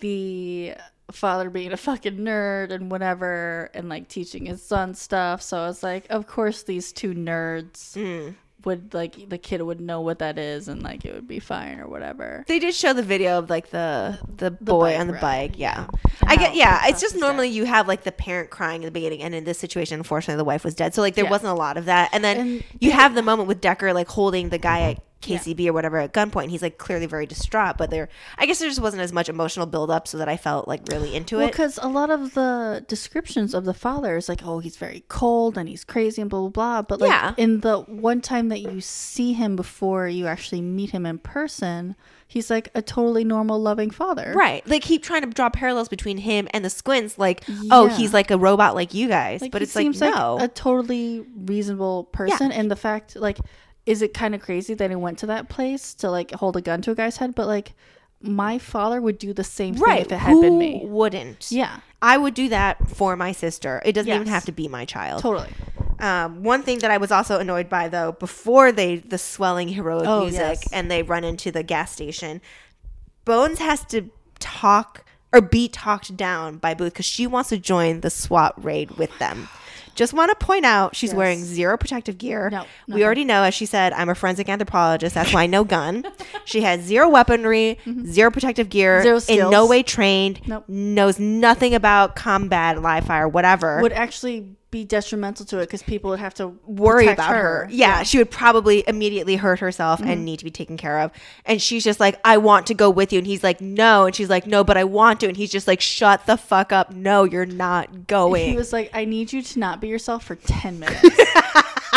the father being a fucking nerd and whatever and like teaching his son stuff. So I was like, of course these two nerds Mm. Would like the kid would know what that is and like it would be fine or whatever. They did show the video of like the the boy bike on the ride, bike. Yeah, And I get. Yeah, it's just normally dad. you have like the parent crying in the beginning, and in this situation, unfortunately, the wife was dead. So like there Yeah. wasn't a lot of that. And then And- you have the moment with Decker like holding the guy KCB or whatever at gunpoint. He's like clearly very distraught, but there, I guess there just wasn't as much emotional build up, so that I felt like really into Well, it. because a lot of the descriptions of the father is like, oh, he's very cold and he's crazy and blah blah blah. But like Yeah. in the one time that you see him before you actually meet him in person, he's like a totally normal, loving father. Right, like keep trying to draw parallels between him and the squints. Like, oh, he's like a robot like you guys, Like, but it's like seems no, like a totally reasonable person. And the fact, like, is it kind of crazy that he went to that place to like hold a gun to a guy's head? But like, my father would do the same thing right? if it had Who been me. wouldn't? Yeah, I would do that for my sister. It doesn't even have to be my child. totally. Um, one thing that I was also annoyed by though, before they the swelling heroic Oh, music yes. and they run into the gas station, Bones has to talk or be talked down by Booth because she wants to join the SWAT raid with them. Just want to point out she's Yes. wearing zero protective gear. No, we already know, as she said, I'm a forensic anthropologist. That's why no gun. she has zero weaponry, mm-hmm. zero protective gear, Zero in no way trained, Nope. knows nothing about combat, live fire, whatever Would actually be detrimental to it because people would have to worry about her. Yeah, she would probably immediately hurt herself Mm-hmm. and need to be taken care of. And she's just like, I want to go with you. And he's like, no. And she's like, no, but I want to. And he's just like, shut the fuck up. No, you're not going. He was like, I need you to not be yourself for 10 minutes,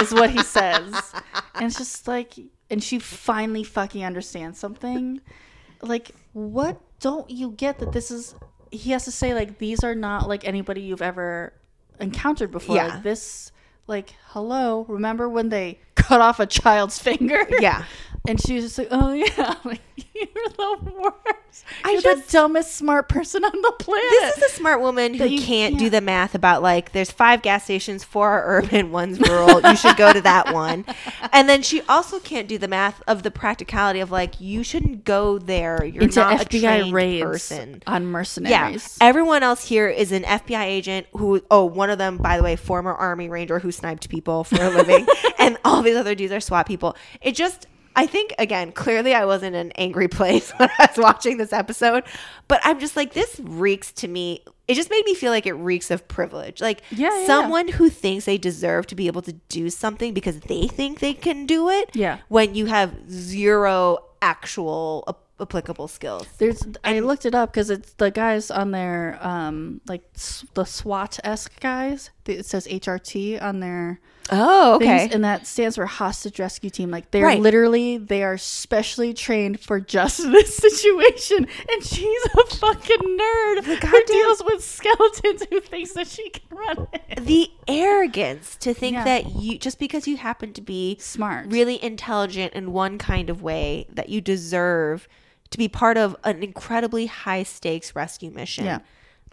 is what he says. And it's just like, and she finally fucking understands something. Like, what don't you get that this is, he has to say, like, these are not like anybody you've ever encountered before. Yeah. Like, this, like, hello, remember when they cut off a child's finger? Yeah. And she was just like, oh, yeah, like, you're the worst. I You're just- the dumbest smart person on the planet. this is a smart woman who you can't do the math about like there's five gas stations, four are urban, one's rural. you should go to that one. And then she also can't do the math of the practicality of like you shouldn't go there. You're into not a FBI trained raids person. on mercenaries. Yeah, mercenaries. everyone else here is an FBI agent who, oh, one of them, by the way, former Army Ranger who sniped people for a living, and all these other dudes are SWAT people. It just, I think, again, clearly I was in an angry place when I was watching this episode, but I'm just like, this reeks to me. It just made me feel like it reeks of privilege. Like Yeah, yeah, someone who thinks they deserve to be able to do something because they think they can do it. Yeah. When you have zero actual ap- applicable skills. There's I looked it up because it's the guys on their um like s- the SWAT esque guys. It says HRT on their Oh, things, and that stands for Hostage Rescue Team. Like they're Right. literally they are specially trained for just this situation. And she's a fucking nerd who deals with skeletons who thinks that she can run it. the arrogance to think Yeah. that you just because you happen to be Smart. really intelligent in one kind of way that you deserve to be part of an incredibly high stakes rescue mission. Yeah.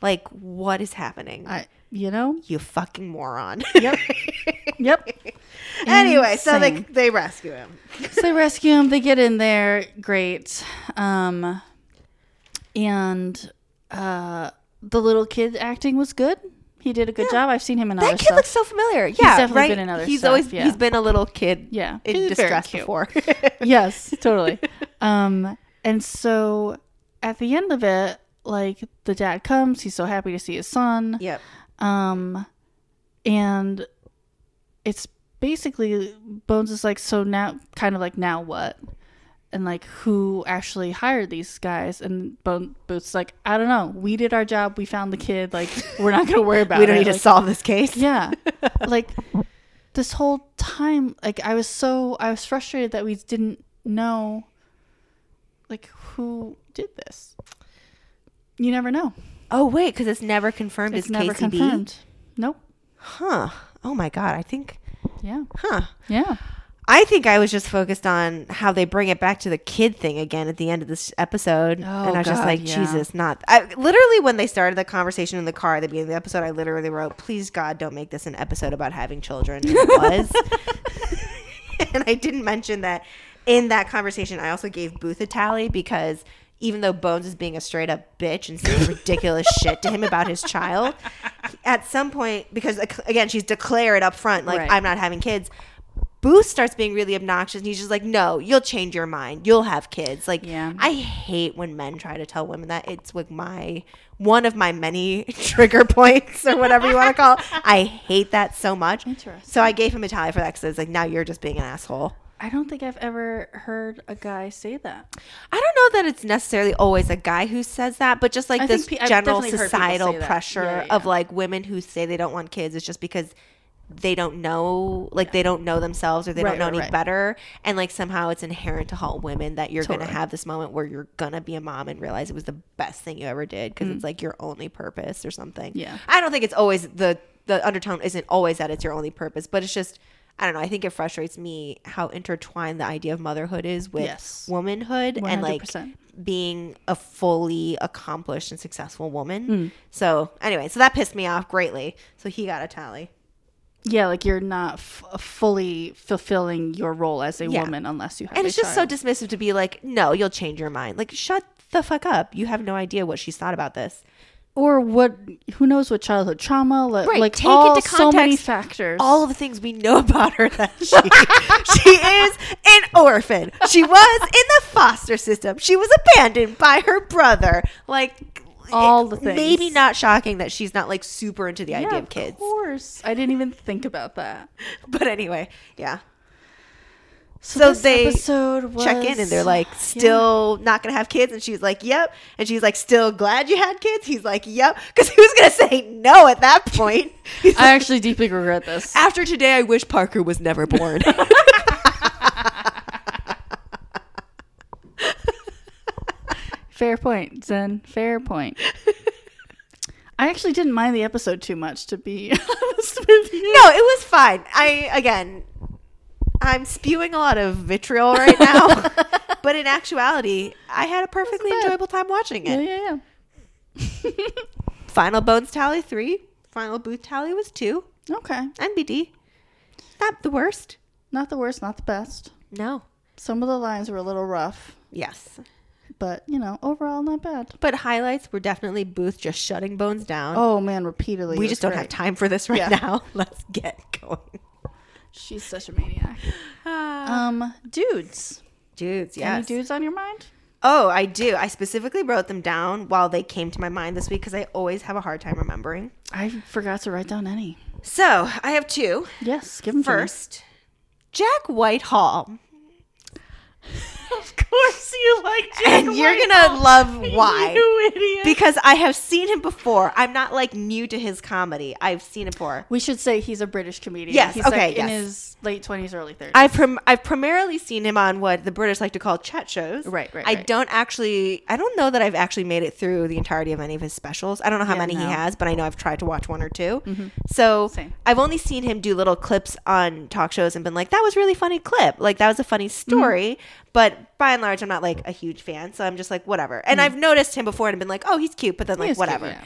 Like what is happening? I you know you fucking moron. Yep. yep. anyway, so they they rescue him. so they rescue him. They get in there. Great. Um, and uh, the little kid acting was good. He did a good job. I've seen him in other That kid stuff. looks so familiar. yeah, definitely right. been in other he's stuff, always yeah. he's been a little kid yeah, in He's distress before. yes, totally. Um, and so at the end of it, like the dad comes. He's so happy to see his son. yep. Um, and it's basically Bones is like, so now, kind of like, now what? And like, who actually hired these guys? And Bone Booth's like, I don't know. We did our job. We found the kid. Like, we're not gonna worry about it. we don't need to solve this case. yeah. like this whole time, like I was so I was frustrated that we didn't know like who did this. You never know. Oh wait, because it's never confirmed. It's It's, never KCB. confirmed. Nope. Huh. Oh my god. I think. Yeah. Huh. Yeah. I think I was just focused on how they bring it back to the kid thing again at the end of this episode, Oh, and I was just God, like, yeah. Jesus, not. I literally when they started the conversation in the car at the beginning of the episode, I literally wrote, "Please God, don't make this an episode about having children." And it was, and I didn't mention that in that conversation. I also gave Booth a tally because even though Bones is being a straight up bitch and saying ridiculous shit to him about his child, at some point, because again, she's declared up front, like, Right. I'm not having kids. Booth starts being really obnoxious and he's just like, No, you'll change your mind. You'll have kids. Like Yeah. I hate when men try to tell women that. It's like my one of my many trigger points or whatever you want to call it. I hate that so much. Interesting. So I gave him a tally for that because it's like now you're just being an asshole. I don't think I've ever heard a guy say that. I don't know that it's necessarily always a guy who says that, but just like I this pe- general definitely heard people societal pressure Yeah, yeah, of like women who say they don't want kids is just because they don't know like they don't know themselves or they Right, don't know right, any right. better and like somehow it's inherent to all women that you're gonna have this moment where you're gonna be a mom and realize it was the best thing you ever did because it's like your only purpose or something Mm. Yeah. i don't think it's always the the undertone isn't always that it's your only purpose but it's just i don't know i think it frustrates me how intertwined the idea of motherhood is with Yes. womanhood and like being a fully accomplished and successful woman. Mm. So anyway, so that pissed me off greatly. So he got a tally. Yeah, like you're not f- fully fulfilling your role as a Yeah. woman unless you have And a it's just child. so dismissive to be like, no, you'll change your mind. Like, shut the fuck up. You have no idea what she's thought about this. Or what who knows what childhood trauma li- Right, like take all, into so many factors All of the things we know about her that she she is an orphan. She was in the foster system. She was abandoned by her brother. Like All the things. Maybe not shocking that she's not like super into the yeah, idea of kids. of course i didn't even think about that But anyway, yeah. So, So this they episode was, check in and they're like still not gonna have kids? And she's like yep. And she's like still glad you had kids? He's like yep. Because he was gonna say no at that point. He's i like, actually deeply regret this. After today i wish parker was never born. Fair point zen. Fair point. I actually didn't mind the episode too much to be honest with you. No it was fine. I again i'm spewing a lot of vitriol right now. But in actuality i had a perfectly enjoyable time watching it. Yeah yeah final bones tally three final booth tally was two. Okay. Nbd not the worst. Not the worst not the best. No. Some of the lines were a little rough. Yes. But you know overall not bad. But highlights were definitely Booth just shutting Bones down. oh man repeatedly. We just don't have time for this right Yeah. now. Let's get going. She's such a maniac um dudes dudes, any dudes on your mind Oh, I do. I specifically wrote them down while they came to my mind this week because I always have a hard time remembering. i forgot to write down any So I have two. yes give them First, Jack Whitehall. of course you like and you're gonna love why. you idiot Because I have seen him before. I'm not like new to his comedy. I've seen it before. we should say he's a british comedian Yes, he's okay, like in yes. his late 20s early 30s I've prim- I've primarily seen him on what the British like to call chat shows. Right, right, I right. don't actually. I don't know that I've actually made it through the entirety of any of his specials. I don't know how Yeah, many no. he has, but I know I've tried to watch one or 2 mm-hmm. So Same. I've only seen him do little clips on talk shows and been like, "That was really funny clip. Like that was a funny mm-hmm. story." But by and large, I'm not like a huge fan, so I'm just like whatever. And I've noticed him before and been like, "Oh, he's cute," but then like is cute, whatever. yeah.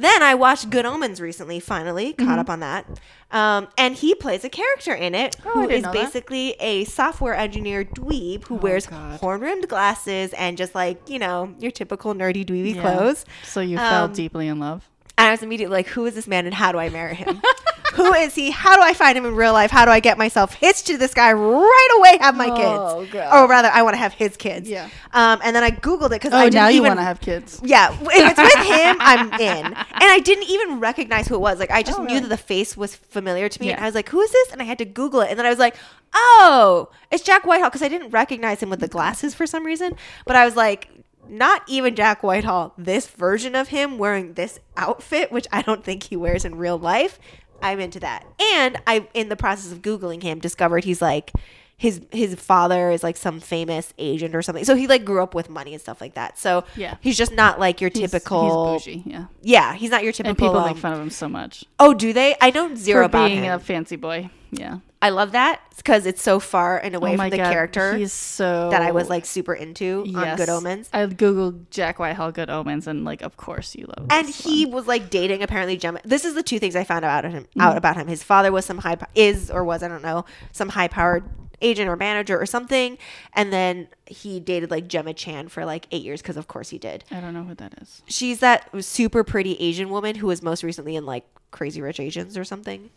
Then I watched Good Omens recently, finally, caught Mm-hmm. up on that. Um, and he plays a character in it Oh, who is that. basically a software engineer dweeb who wears Oh, God. horn rimmed glasses and just like, you know, your typical nerdy dweeby Yeah. clothes. so you Um, fell deeply in love And I was immediately like, who is this man and how do I marry him? Who is he? How do I find him in real life? How do I get myself hitched to this guy right away? Have my Oh, kids, God. or rather, I want to have his kids. Yeah. Um, and then I googled it because Oh, I didn't now you want to have kids. yeah, if it's with him, I'm in. And I didn't even recognize who it was. Like I just Oh, knew really? that the face was familiar to me, and I was like, "Who is this?" And I had to Google it, and then I was like, "Oh, it's Jack Whitehall," because I didn't recognize him with the glasses for some reason. But I was like, "Not even Jack Whitehall. This version of him wearing this outfit, which I don't think he wears in real life. I'm into that." And I, in the process of googling him, discovered he's like. His his father is like some famous agent or something, so he like grew up with money and stuff like that. So Yeah. he's just not like your He's- typical He's bougie, yeah. yeah, he's not your typical. And people um, make fun of him so much Oh, do they? I know zero for about being him. a fancy boy. Yeah. I love that because it's so far and away oh from the god, character he's so that I was like super into on Good Omens. I googled Jack Whitehall Good Omens, and like, of course you love. And he one. was like dating apparently Gemma. This is the two things I found out of him Mm-hmm. out about him. His father was some high is or was I don't know some high powered agent or manager or something, and then he dated like Gemma Chan for like eight years because of course he did. I don't know who that is. She's that super pretty Asian woman who was most recently in like Crazy Rich Asians or something.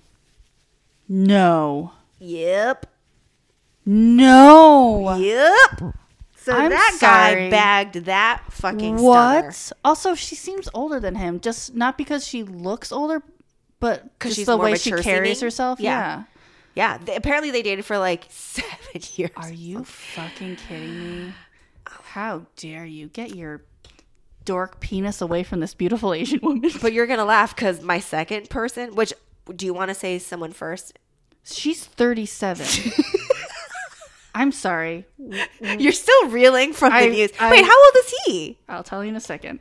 No. Yep. No. Yep. So I'm that sorry. guy bagged that fucking What? stunner. Also, she seems older than him. Just not because she looks older, but 'Cause just she's the way she carries seeming? herself. Yeah. Yeah. Yeah, they, apparently they dated for like seven years. Are you fucking kidding me? How dare you get your dork penis away from this beautiful Asian woman? But you're gonna laugh because my second person, which do you want to say someone first? She's 37. I'm sorry. You're still reeling from the news. I- Wait, how old is he? I'll tell you in a second.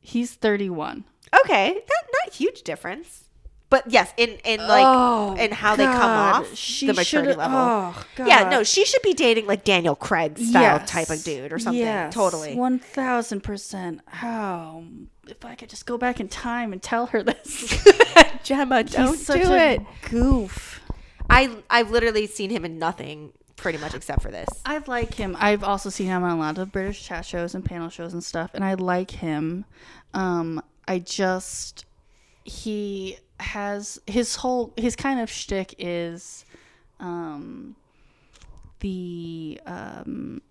He's 31. Okay, that not a huge difference. But yes, in in like Oh, in how they come off She the maturity level. oh, Yeah, no, she should be dating like Daniel Craig style Yes. type of dude or something. Yes, Totally. 1000%. How? If I could just go back in time and tell her this. Gemma, don't He's such do a it. goof. I I've literally seen him in nothing pretty much except for this. I like him. I've also seen him on a lot of British chat shows and panel shows and stuff, and I like him. Um, I just he has his whole his kind of shtick is um the um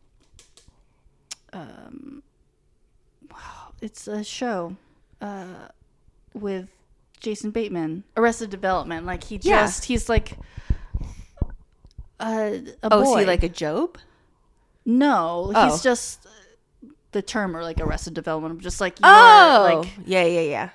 um wow, it's a show uh with Jason Bateman, Arrested Development. Like he Yeah. just he's like a, a Oh, boy. is he like a Job? No, Oh. he's just the term or like arrested development. Just like Oh, like yeah, yeah, yeah.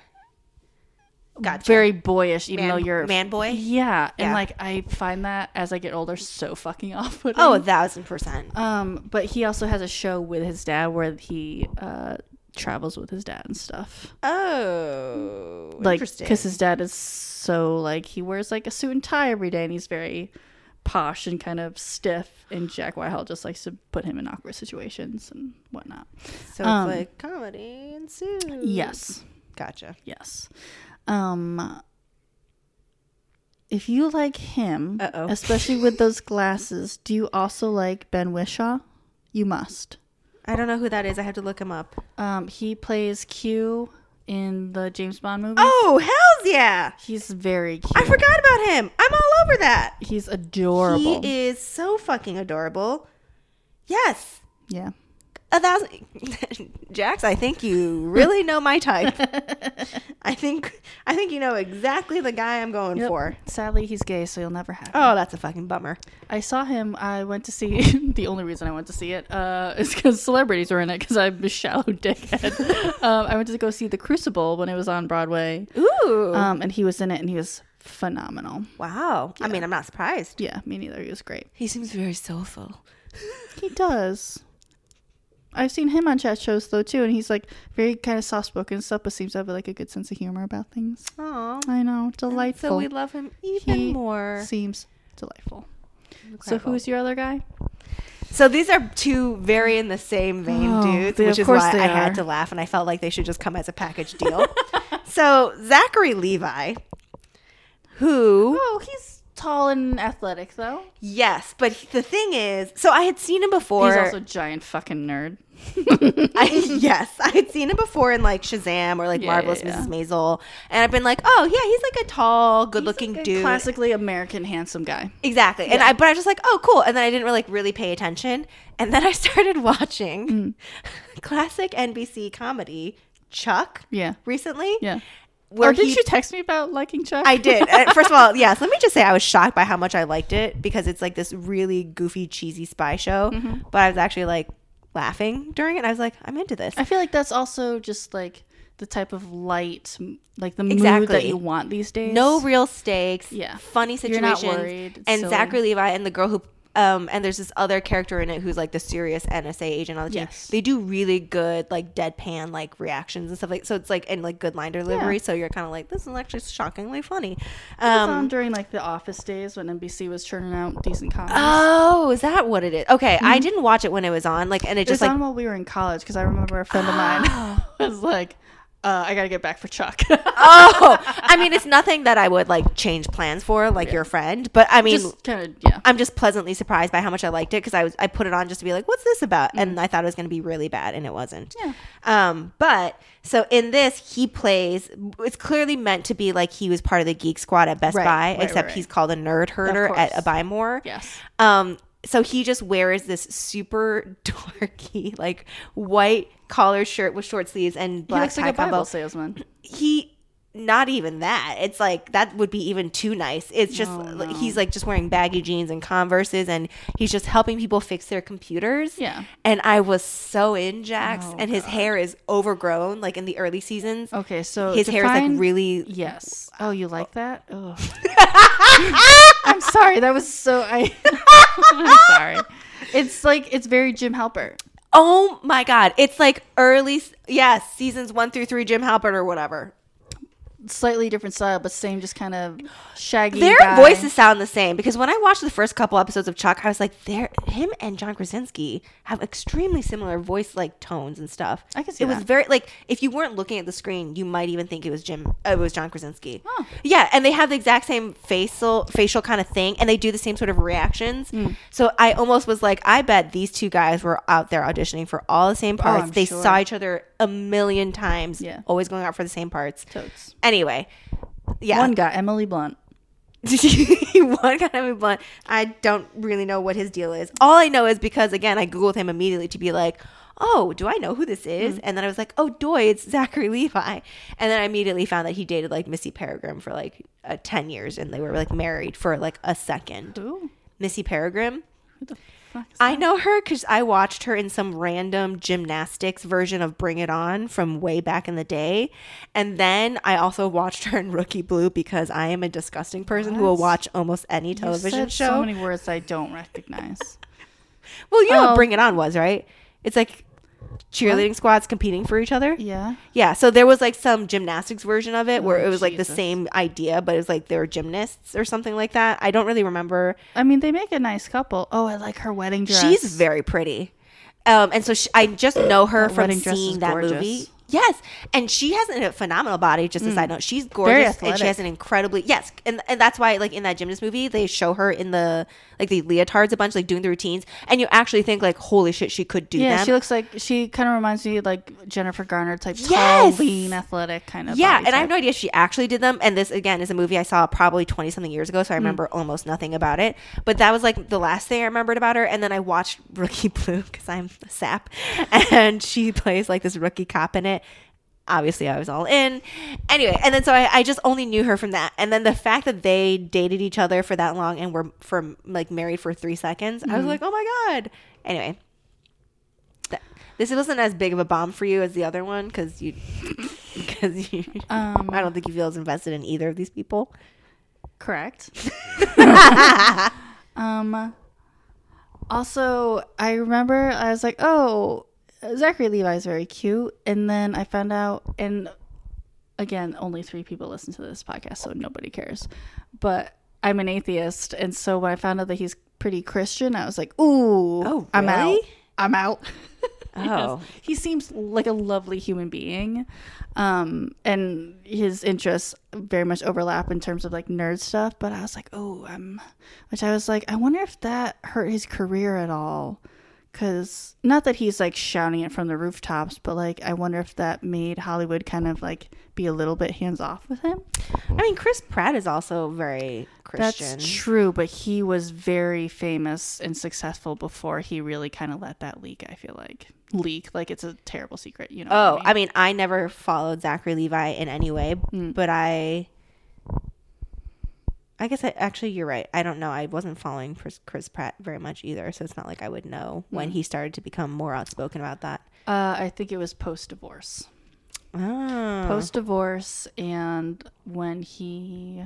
Gotcha. very boyish, even Man- though you're man boy? Yeah, and Yeah. like I find that as I get older, so fucking off putting. Oh, a thousand percent. um, but he also has a show with his dad where he uh travels with his dad and stuff. Oh, Like, interesting. because his dad is so like he wears like a suit and tie every day, and he's very posh and kind of stiff. And Jack Whitehall just likes to put him in awkward situations and whatnot. so um, it's like comedy ensues. Yes. gotcha. Yes. Um if you like him, Uh-oh. especially with those glasses, do you also like Ben Whishaw? You must. I don't know who that is. I have to look him up. Um he plays Q in the James Bond movie. Oh, hell's yeah! He's very cute. I forgot about him. I'm all over that. He's adorable. He is so fucking adorable. Yes. yeah. A thousand Jax, I think you really know my type. I think I think you know exactly the guy I'm going Yep. for. Sadly, he's gay, so you'll never have him. Oh, that's a fucking bummer. I saw him. I went to see. the only reason I went to see it uh, is because celebrities were in it. Because I'm a shallow dickhead. um, I went to go see The Crucible when it was on Broadway, Ooh. um, and he was in it, and he was phenomenal. wow. I mean, I'm not surprised. Yeah, me neither. He was great. He seems very soulful. He does. I've seen him on chat shows though too, and he's like very kind of soft spoken and stuff, but seems to have like a good sense of humor about things. Oh. I know, delightful. So we love him even He more. Seems delightful. So who's your other guy? So these are two very in the same vein Oh, dudes, they- which of is course why they I had to laugh and I felt like they should just come as a package deal. so Zachary Levi, who Oh, he's tall and athletic though. Yes, but the thing is, so I had seen him before. He's also a giant fucking nerd. I, yes, I had seen him before in like Shazam or like Yeah, Marvelous yeah, yeah. Mrs. Maisel, and I've been like, oh yeah, he's like a tall, good-looking Like a dude. Classically American handsome guy. Exactly. And I but I was just like, oh cool. And then I didn't really like really pay attention. And then I started watching Mm. classic NBC comedy Chuck Yeah. recently. Yeah. Where or did he- you text me about liking Chuck? I did. First of all, yes, let me just say I was shocked by how much I liked it because it's like this really goofy, cheesy spy show. Mm-hmm. But I was actually like laughing during it. I was like, I'm into this. I feel like that's also just like the type of light, like the mood that you want these days. no real stakes. Yeah. Funny You're not situations. worried. And silly. Zachary Levi and the girl who um and there's this other character in it who's like the serious NSA agent on the team. Yes. They do really good like deadpan like reactions and stuff like so it's like and like good line delivery. Yeah. So you're kind of like this is actually shockingly funny. It was on Um, during like the office days when NBC was churning out decent comedy. oh, is that what it is? Okay, I didn't watch it when it was on. Like and it Mm-hmm. it was just like on while we were in college because I remember a friend of mine was like, uh, "I gotta get back for Chuck." oh, I mean it's nothing that I would like change plans for like your friend, but I mean just kind of yeah. I'm just pleasantly surprised by how much I liked it because I was I put it on just to be like, what's this about? Mm. And I thought it was going to be really bad, and it wasn't. Yeah. Um, but so in this, he plays. It's clearly meant to be like he was part of the Geek Squad at Best Right, Buy, right, except right, he's called a nerd herder at a Buy More. Yes. Um, so he just wears this super dorky, like white collared shirt with short sleeves and He black looks like tie a Bible salesman. he not even that it's like that would be even too nice it's just Oh, like, no. he's like just wearing baggy jeans and converses and he's just helping people fix their computers Yeah. and i was so in jax Oh, and his God. hair is overgrown like in the early seasons Okay, so his hair is like really Yes. Oh, you like that? Ugh. I'm sorry. That was so. I. I'm sorry. It's like it's very Jim Halpert. oh my god it's like early yes seasons one through three jim halpert or whatever Slightly different style, but same, just kind of shaggy. Their guy. voices sound the same because when I watched the first couple episodes of Chuck, I was like, "There, him and John Krasinski have extremely similar voice like tones and stuff." I can see it was very like if you weren't looking at the screen, you might even think it was Jim. Uh, it was John Krasinski. Oh. Yeah, and they have the exact same facial facial kind of thing, and they do the same sort of reactions. Hmm. So I almost was like, I bet these two guys were out there auditioning for all the same parts. Oh, they sure. saw each other a million times. Yeah. always going out for the same parts. Totes. Anyway, yeah, One guy, Emily Blunt. one guy named Blunt. I don't really know what his deal is. All I know is because again, I googled him immediately to be like, "Oh, do I know who this is?" Mm. And then I was like, "Oh, doy, it's Zachary Levi." And then I immediately found that he dated like Missy Peregrym for like uh, ten years, and they were like married for like a second. Who? Missy Peregrym. Who the Is I know her because I watched her in some random gymnastics version of Bring It On from way back in the day. And then I also watched her in Rookie Blue because I am a disgusting person who will watch almost any television show. So many words I don't recognize. well, you know what Oh. Bring It On was, right? It's like cheerleading squads competing for each other. yeah. Yeah, so there was like some gymnastics version of it where Oh, it was like the same idea, but it was like they were gymnasts or something like that. I don't really remember. I mean, they make a nice couple. Oh, I like her wedding dress. She's very pretty. Um, and so she, I just know her That from wedding dress is seeing that movie. Yes, and she has a phenomenal body. Just as side note, she's Mm. Gorgeous, and she has an incredibly yes, and and that's why like in that gymnast movie they show her in the like the leotards a bunch, like doing the routines, and you actually think like holy shit, she could do Yeah, them. she looks like she kind of reminds me of like Jennifer Garner type, tall, Yes! lean, athletic kind of. yeah, body and I have type. no idea if she actually did them. And this again is a movie I saw probably twenty something years ago, so. I remember almost nothing about it. But that was like the last thing I remembered about her. And then I watched Rookie Blue because I'm a sap, and she plays like this rookie cop in it. Obviously, I was all in. Anyway, and then so I, I just only knew her from that. And then the fact that they dated each other for that long and were for like married for three seconds, I was Mm-hmm. like, oh my god. Anyway, that, this wasn't as big of a bomb for you as the other one because you because you Um, I don't think you feel as invested in either of these people. Correct. um. Also, I remember I was like, "Oh, Zachary Levi is very cute," and then I found out, and again, only three people listen to this podcast, so nobody cares. But I'm an atheist, and so when I found out that he's pretty Christian, I was like, "Ooh, Oh, I'm out. I'm out." Oh. he seems like a lovely human being, um, and his interests very much overlap in terms of like nerd stuff. But I was like, oh, um, which I was like, I wonder if that hurt his career at all. Cause not that he's like shouting it from the rooftops, but like I wonder if that made Hollywood kind of like be a little bit hands off with him. I mean, Chris Pratt is also very Christian. That's true, but he was very famous and successful before he really kind of let that leak. I feel like leak, like it's a terrible secret, you know. Oh, I I mean, I never followed Zachary Levi in any way, Mm. but I. I guess I, actually you're right. I don't know. I wasn't following Chris, Chris Pratt very much either, so it's not like I would know when Mm. he started to become more outspoken about that. Uh, I think it was post divorce. Oh. Post divorce, and when he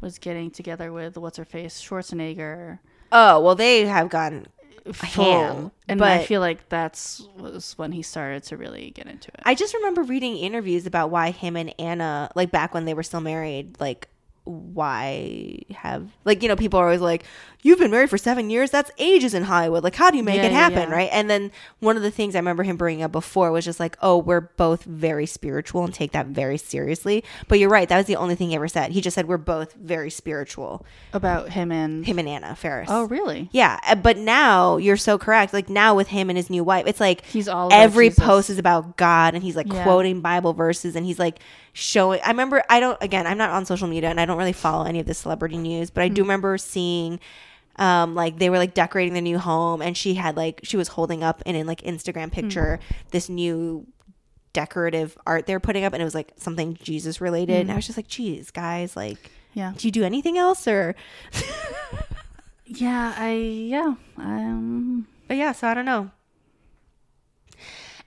was getting together with what's her face Schwarzenegger. oh well, they have gone. full. Ham, and I feel like that's was when he started to really get into it. I just remember reading interviews about why him and Anna, like back when they were still married, like why have like you know people are always like you've been married for seven years that's ages in hollywood like how do you make Yeah, it happen yeah. right and then one of the things i remember him bringing up before was just like oh we're both very spiritual and take that very seriously but you're right that was the only thing he ever said he just said we're both very spiritual About him and him and anna faris oh really? yeah uh, but now you're so correct like now with him and his new wife it's like He's all every Jesus. post is about god and he's like Yeah. quoting bible verses and he's like showing i remember i don't again i'm not on social media and i don't really follow any of the celebrity news but i Hmm. do remember seeing um like they were like decorating the new home and she had like she was holding up in an like instagram Hmm. picture this new decorative art they're putting up and it was like something jesus related Hmm. and i was just like geez guys like Yeah. do you do anything else or Yeah, I yeah. Um But yeah, so I don't know.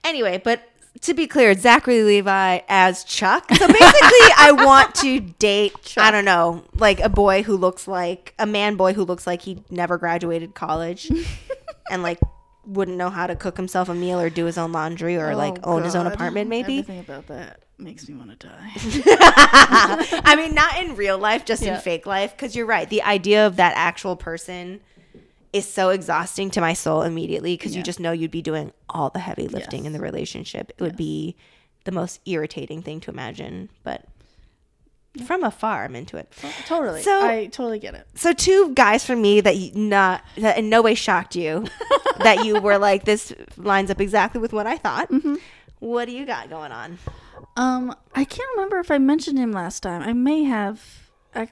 Anyway, but to be clear, Zachary Levi as Chuck. So basically, I want to date, Chuck. I don't know, like a boy who looks like a man boy who looks like he never graduated college and like wouldn't know how to cook himself a meal or do his own laundry or oh, like oh own his own apartment, maybe. Everything about that makes me want to die. I mean, not in real life, just Yeah. in fake life. Because you're right. The idea of that actual person is so exhausting to my soul immediately because you just know you'd be doing all the heavy lifting in the relationship. It would be the most irritating thing to imagine. But from afar, I'm into it. totally. So- I totally get it. So two guys from me that you not that in no way shocked you that you were like this lines up exactly with what I thought. Mm-hmm. What do you got going on? Um, I can't remember if I mentioned him last time. I may have, I,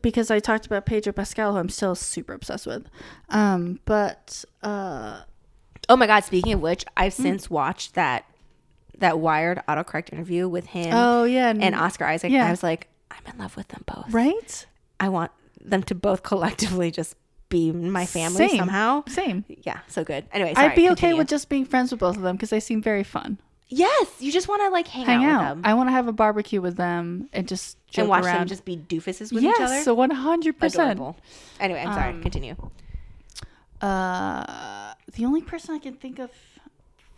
because I talked about Pedro Pascal, who I'm still super obsessed with. Um, but uh, Oh my god! Speaking of which, I've Hmm. since watched that that Wired autocorrect interview with him oh yeah, and Oscar Isaac. yeah. I was like, I'm in love with them both. right? I want them to both collectively just be my family Same. somehow. Same. Yeah, so good. Anyway, sorry, I'd be okay with just being friends with both of them because they seem very fun. Yes. You just want to like hang, Hang out, out. with them I want to have a barbecue with them and just joke and watch around. them just be doofuses with yes, each other. Yes, so one hundred percent. Anyway, I'm sorry. Um, continue. Uh, the only person I can think of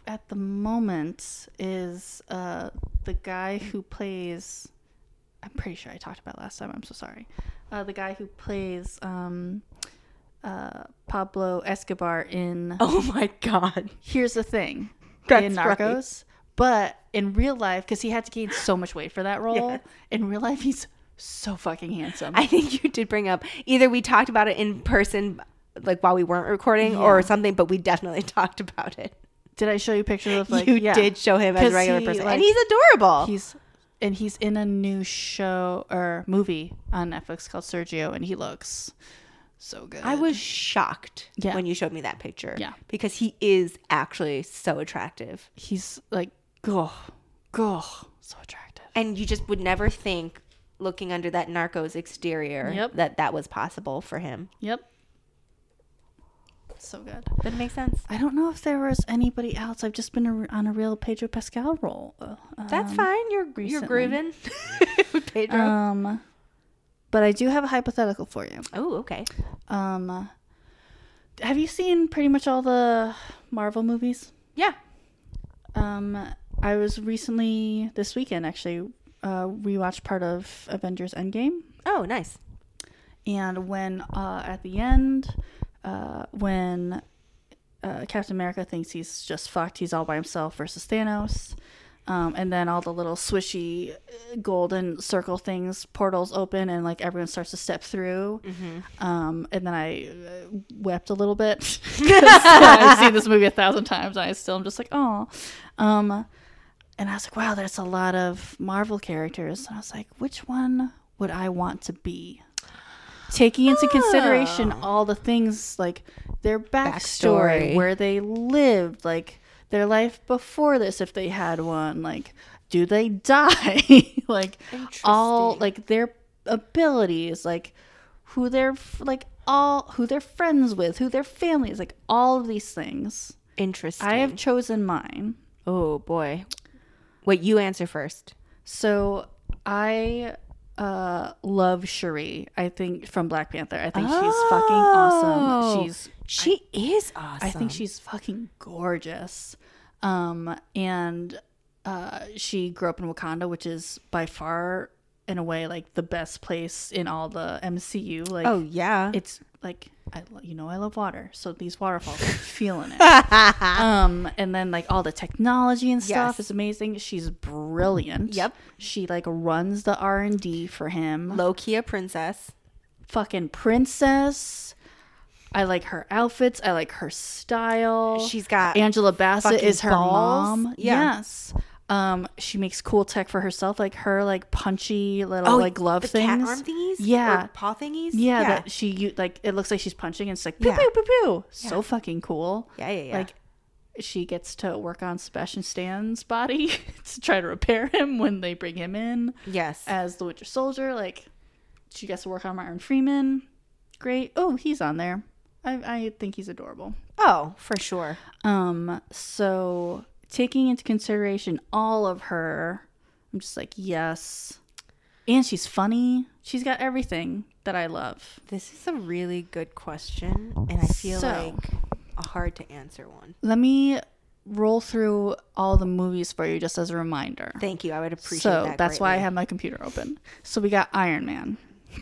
at the moment is uh, the guy who plays. I'm pretty sure I talked about last time. I'm so sorry. Uh, the guy who plays um, uh, Pablo Escobar in. Oh my god. Here's the thing That's in right. But in real life, because he had to gain so much weight for that role. Yes. In real life, he's so fucking handsome. I think you did bring up either we talked about it in person, like while we weren't recording, or something, but we definitely talked about it. Did I show you pictures of like you yeah. did show him as a regular he, person, like- and he's adorable. He's and he's in a new show or movie on Netflix called Sergio, and he looks so good. I was shocked Yeah. when you showed me that picture. Yeah. because he is actually so attractive, He's like, go, go, so attractive. and you just would never think, looking under that Narcos exterior, Yep. that that was possible for him. Yep. So good. That makes sense. I don't know if there was anybody else. I've just been a, on a real Pedro Pascal roll. uh, That's um, fine. You're you're grooving with Pedro. Um, but I do have a hypothetical for you. oh, okay. Um, have you seen pretty much all the Marvel movies? Yeah. Um, I was recently this weekend actually uh, rewatched part of Avengers Endgame, Oh, nice. and when uh, at the end, uh, when uh, Captain America thinks he's just fucked. He's all by himself versus Thanos. Um, and then all the little swishy uh, golden circle things, portals open, and like everyone starts to step through. Um, and then I uh, wept a little bit I've seen this movie a thousand times, and I still am just like, oh. Um, and I was like, wow, there's a lot of Marvel characters. And I was like, which one would I want to be? Taking into consideration ah. all the things like their backstory, Backstory. where they lived, like their life before this, if they had one, like do they die, like all like their abilities, like who they're like all who they're friends with, who their family is, like all of these things. Interesting. I have chosen mine. Oh boy. Wait, you answer first. So I uh love Shuri. I think from Black Panther. I think she's fucking awesome. She's She is awesome. I think she's fucking gorgeous. Um and uh she grew up in Wakanda, which is by far in a way like the best place in all the MCU. Like Oh yeah. it's like I you know I love water, so these waterfalls, I'm feeling it. um, and then like all the technology and stuff Yes. is amazing. She's brilliant. Yep. She like runs the R and D for him. Low key a princess. Fucking princess. I like her outfits. I like her style. She's got Angela Bassett is her balls. mom. Yeah. Yes. Um, she makes cool tech for herself, like her like punchy little oh like glove things. cat arm thingies. Yeah. Paw thingies. Yeah, yeah. that she like it looks like she's punching and it's like pew Yeah. pew pew pew. So fucking cool. Yeah, yeah, yeah. Like she gets to work on Sebastian Stan's body to try to repair him when they bring him in yes. as the Winter Soldier. Like she gets to work on Martin Freeman. Great. Oh, he's on there. I I think he's adorable. oh, for sure. Um, so taking into consideration all of her, I'm just like, yes. And she's funny. She's got everything that I love. This is a really good question, and I feel So- like a hard to answer one. Let me roll through all the movies for you just as a reminder. Thank you. I would appreciate so that. that's why I have my computer open. So we got Iron Man,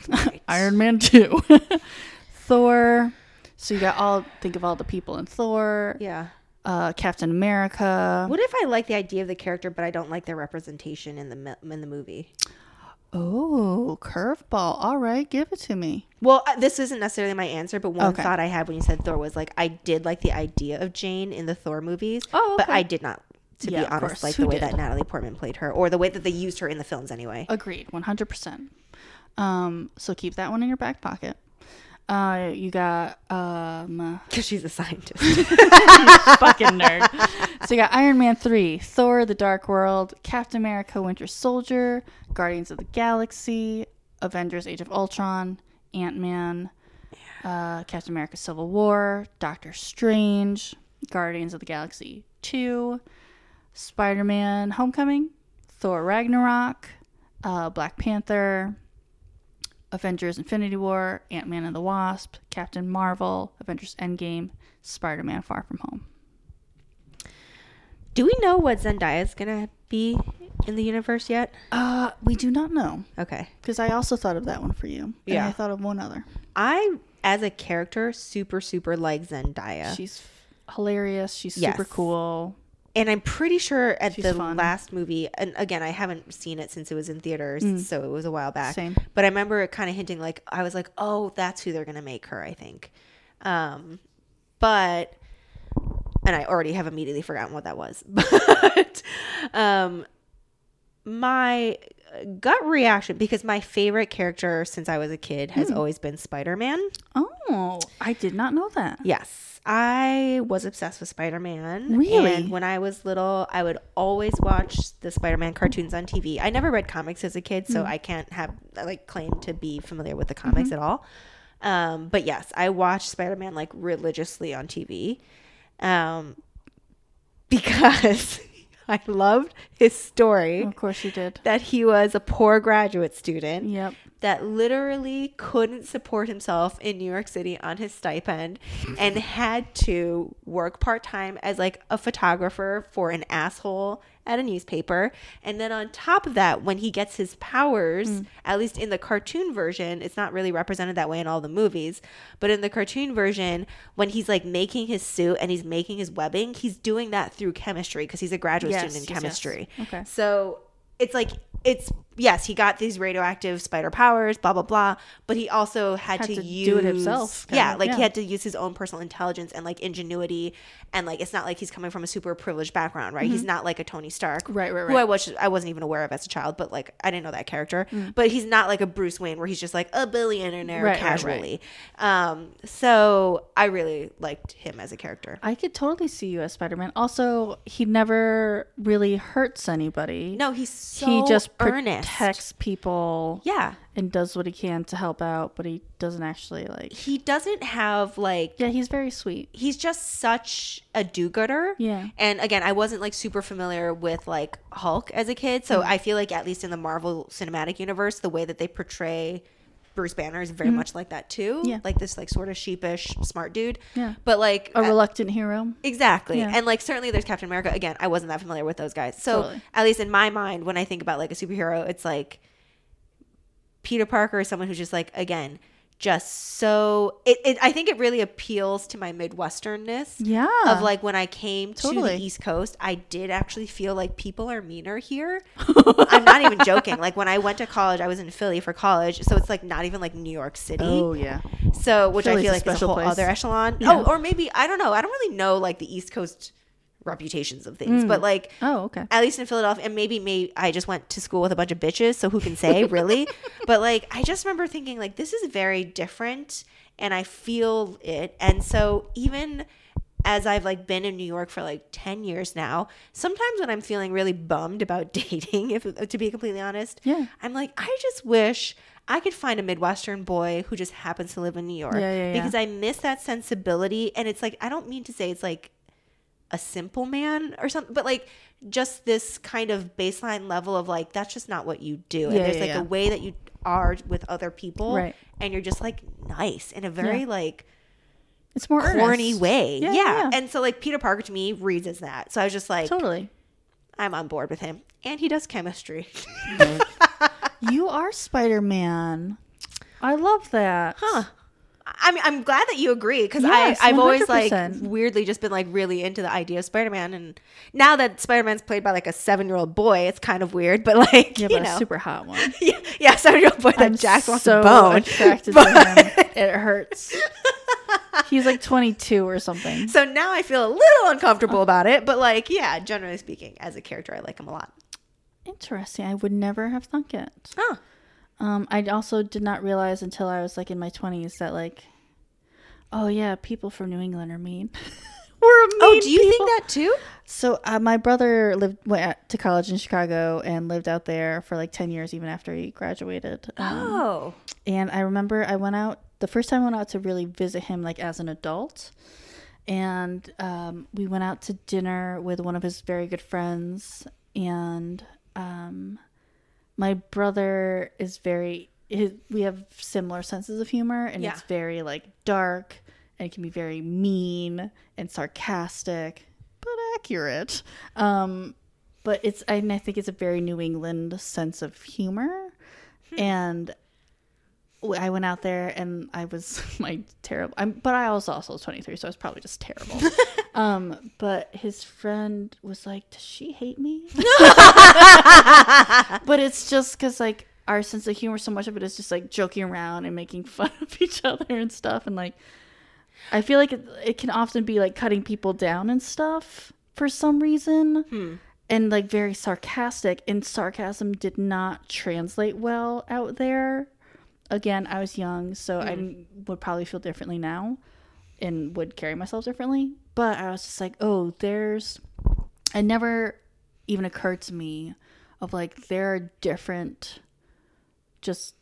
Right. Iron Man 2, Thor. So you got all, think of all the people in Thor, Yeah. Uh, Captain America. What if I like the idea of the character, but I don't like their representation in the in the movie? Oh, curveball. All right, give it to me. Well, uh, this isn't necessarily my answer, but one Okay. thought I had when you said Thor was like I did like the idea of Jane in the Thor movies, Oh, but. I did not, to Yeah, be honest, like Who the way did? that Natalie Portman played her, or the way that they used her in the films anyway. Agreed, 100%. Um, so keep that one in your back pocket. Uh, you got um, Because she's a scientist. fucking nerd. So you got Iron Man 3, Thor the Dark World, Captain America Winter Soldier, Guardians of the Galaxy, Avengers Age of Ultron, Ant Man, uh, Captain America Civil War, Doctor Strange, Guardians of the Galaxy 2, Spider Man Homecoming, Thor Ragnarok, uh, Black Panther, Avengers Infinity War, Ant Man and the Wasp, Captain Marvel, Avengers Endgame, Spider Man Far From Home. Do we know what Zendaya is gonna be in the universe yet? Uh, we do not know Okay. because I also thought of that one for you. And Yeah. I thought of one other. I, as a character, super super like Zendaya, She's hilarious. She's Yes. super cool. And I'm pretty sure at She's the fun. last movie, and again, I haven't seen it since it was in theaters, so it was a while back. Mm. Same. But I remember it kind of hinting like I was like, oh, that's who they're gonna make her. I think, um, but and I already have immediately forgotten what that was. But um, my gut reaction because my favorite character since I was a kid has Hmm. always been Spider Man. Oh, I did not know that. Yes. I was obsessed with Spider Man. Really? And when I was little, I would always watch the Spider Man cartoons on TV. I never read comics as a kid, so I can't have like claim to be familiar with the comics Mm-hmm. at all. Um, but yes, I watched Spider Man like religiously on TV. Um, because I loved his story Of course you did. that he was a poor graduate student Yep. that literally couldn't support himself in New York City on his stipend and had to work part time as like a photographer for an asshole at a newspaper. And then on top of that, when he gets his powers, mm. at least in the cartoon version, it's not really represented that way in all the movies, but in the cartoon version, when he's like making his suit and he's making his webbing, he's doing that through chemistry because he's a graduate Yes, student in yes, yes. chemistry. Okay. So it's like it's yes, he got these radioactive spider powers, blah blah blah, but he also had, Had to, to use do it himself, Yeah, of, like he had to use his own personal intelligence and like ingenuity, and like it's not like he's coming from a super privileged background, right? He's not like a Tony Stark, Mm-hmm. Right, right, Who. Mm. I was I wasn't even aware of as a child, but like I didn't know that character. But he's not like a Bruce Wayne where he's just like a billionaire Right, right, right. casually. Um, so I really liked him as a character. I could totally see you as Spider Man. Also, he never really hurts anybody. No, he's so he just earnest. Protects people Yeah, and does what he can to help out, but he doesn't actually like. he doesn't have like Yeah, he's very sweet. he's just such a do-gooder. Yeah. And again, I wasn't like super familiar with like Hulk as a kid, so Mm. I feel like at least in the Marvel Cinematic Universe, the way that they portray Bruce Banner is very much like that too. Mm-hmm. Yeah. Like this like sort of sheepish smart dude. Yeah. But like A uh, reluctant hero. Exactly. Yeah. And like certainly there's Captain America. Again, I wasn't that familiar with those guys. So Totally. at least in my mind, when I think about like a superhero, it's like Peter Parker is someone who's just like, again, just so it, it I think it really appeals to my Midwesternness. Yeah. Of like when I came to the East Coast, I did actually feel like people are meaner here. I'm not even joking. Like when I went to college, I was in Philly for college, so it's like not even like New York City. Oh yeah. So, which Philly's I feel like is a whole place. other echelon. Yeah. Oh, or maybe I don't know. I don't really know like the East Coast reputations of things, but mm. like Oh okay. at least in Philadelphia, and maybe maybe I just went to school with a bunch of bitches, so who can say really? but like I just remember thinking like this is very different, and I feel it, and so even as I've like been in New York for like 10 years now, sometimes when I'm feeling really bummed about dating, if to be completely honest, Yeah. I'm like, I just wish I could find a Midwestern boy who just happens to live in New York. Yeah, yeah, yeah. Because I miss that sensibility. And it's like, I don't mean to say it's like a simple man or something, but like just this kind of baseline level of like, that's just not what you do. and Yeah, there's yeah, like yeah. a way that you are with other people. Right. And you're just like nice in a very like It's more corny earnest. way. Yeah. And so like Peter Parker to me reads as that. So I was just like, Totally. I'm on board with him. And he does chemistry. You are Spider Man. I love that. Huh. I mean, I'm glad that you agree because Yes, I I've always like weirdly just been like really into the idea of Spider-Man, and now that Spider-Man's played by like a seven-year-old boy, it's kind of weird. But like Yeah, you but know, a super hot one. yeah, yeah, seven-year-old boy that I'm Jack wants so to bone. attracted But- to him. It hurts. He's like 22 or something. So now I feel a little uncomfortable about it, but like, yeah, generally speaking, as a character, I like him a lot. Interesting. I would never have thunk it. Oh, Um, I also did not realize until I was like in my 20s that like, oh yeah, people from New England are mean. We're a mean oh, do you people. think that too? So uh, my brother lived went to college in Chicago and lived out there for like 10 years even after he graduated. Um, Oh, And I remember I went out the first time I went out to really visit him like as an adult. And um, we went out to dinner with one of his very good friends. And um, my brother is very, his, we have similar senses of humor. And Yeah. it's very like dark and it can be very mean and sarcastic, but accurate. Um, but it's, and I think it's a very New England sense of humor. And I went out there and I was my terrible. I'm, but I was also 23, so I was probably just terrible. um, but his friend was like, "Does she hate me?" but it's just because like our sense of humor, so much of it is just like joking around and making fun of each other and stuff, and like I feel like it, it can often be like cutting people down and stuff for some reason. And like very sarcastic, and sarcasm did not translate well out there again, I was young, so I would probably feel differently now and would carry myself differently. But I was just like, oh, there's. It never even occurred to me of like there are different just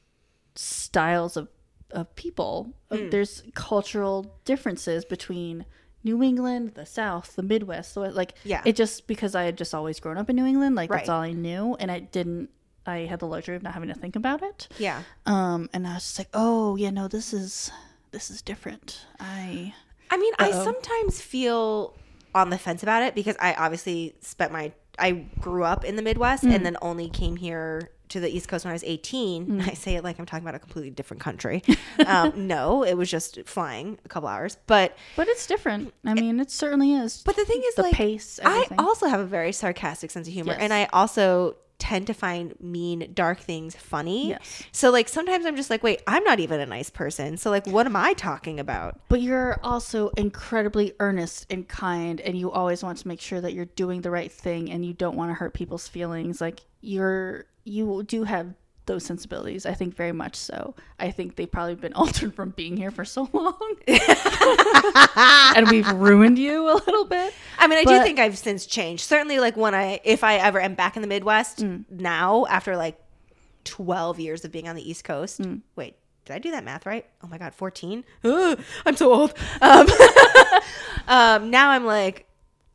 styles of, of people. There's cultural differences between New England, the South, the Midwest. So it, like, Yeah. it just because I had just always grown up in New England, like that's all I knew, and I didn't. I had the luxury of not having to think about it. Yeah. Um, and I was just like, oh yeah, no, this is this is different. I I mean, I Uh-oh. sometimes feel on the fence about it because I obviously spent my I grew up in the Midwest Mm. and then only came here to the East Coast when I was 18. I say it like I'm talking about a completely different country. um, no, it was just flying a couple hours. But but it's different. I mean, it certainly is. but the thing is the like pace, I also have a very sarcastic sense of humor Yes. and I also tend to find mean dark things funny. Yes. So like sometimes I'm just like, wait, I'm not even a nice person. So like what am I talking about? But you're also incredibly earnest and kind, and you always want to make sure that you're doing the right thing, and you don't want to hurt people's feelings. Like you're, you do have those sensibilities. I think very much so. I think they've probably been altered from being here for so long, and we've ruined you a little bit. I mean, I do think I've since changed. Certainly, like when I, if I ever am back in the Midwest Mm. now, after like 12 years of being on the East Coast. Mm. Wait, did I do that math right? Oh my God, 14? Ugh, I'm so old. Um, um, now I'm like,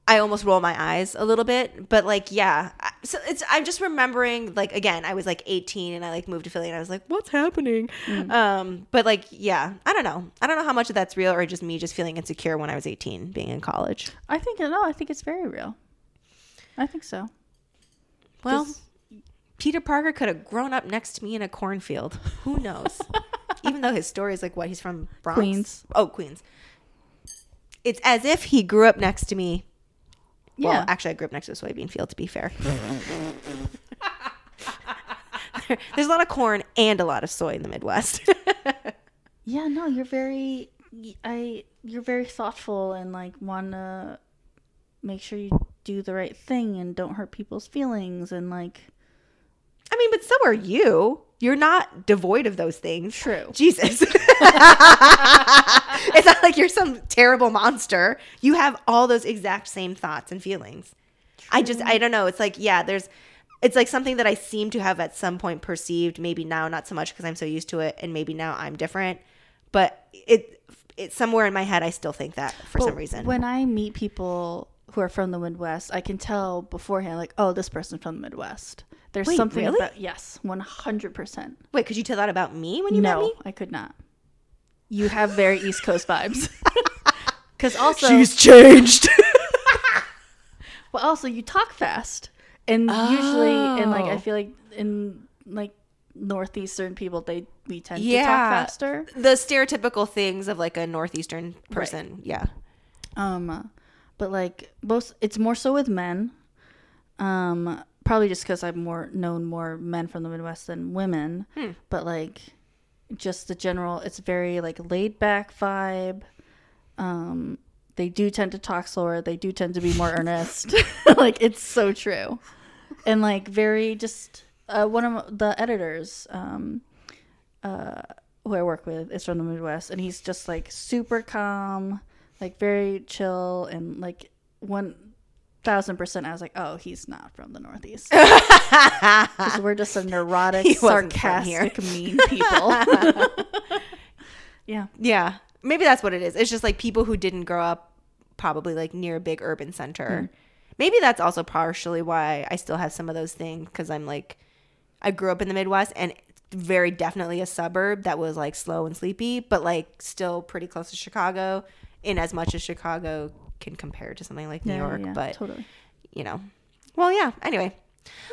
I almost roll my eyes a little bit, but like, yeah. So it's, I'm just remembering, like, again, I was like 18 and I like moved to Philly and I was like, what's happening? Mm. Um, but like, yeah, I don't know. I don't know how much of that's real or just me just feeling insecure when I was 18 being in college. I think no, I think it's very real. I think so. Well, Peter Parker could have grown up next to me in a cornfield. Who knows? Even though his story is like what he's from Bronx. Queens. Oh, Queens. It's as if he grew up next to me. Yeah, Well, actually, I grew up next to a soybean field. To be fair, there's a lot of corn and a lot of soy in the Midwest. yeah. No, you're very, I, you're very thoughtful and like want to make sure you do the right thing and don't hurt people's feelings and like I mean, but so are you. You're not devoid of those things. True. Jesus. it's not like you're some terrible monster. You have all those exact same thoughts and feelings. I just, I don't know. It's like, yeah, there's, it's like something that I seem to have at some point perceived. Maybe now, not so much because I'm so used to it, and maybe now I'm different. But it, it's somewhere in my head. I still think that for But some reason. When I meet people who are from the Midwest, I can tell beforehand, like, oh, this person's from the Midwest. There's Wait, something really? about yes, one hundred percent. Wait, could you tell that about me when you met No, me? I could not. You have very East Coast vibes. Because also, she's changed. well, also you talk fast, and usually, and like I Oh. feel like in like northeastern people, they we tend to talk faster. the stereotypical things of like a northeastern person. Yeah. Um, but like most, it's more so with men. Um, probably just because I've more known more men from the Midwest than women. Hmm. But like, just the general, it's very like laid back vibe. Um, they do tend to talk slower. They do tend to be more earnest. like it's so true, and like very just uh, one of the editors. Um, uh, who I work with is from the Midwest, and he's just like super calm, like very chill, and like one thousand percent. I was like, oh, he's not from the Northeast. 'Cause we're just a neurotic, He wasn't here. sarcastic, mean people. yeah, Yeah. Maybe that's what it is. It's just like people who didn't grow up probably like near a big urban center. Hmm. Maybe that's also partially why I still have some of those things because I'm like, I grew up in the Midwest and very definitely a suburb that was like slow and sleepy, but like still pretty close to Chicago in as much as Chicago can compare to something like New Yeah, York. yeah, but, totally. you know, well, yeah. Anyway,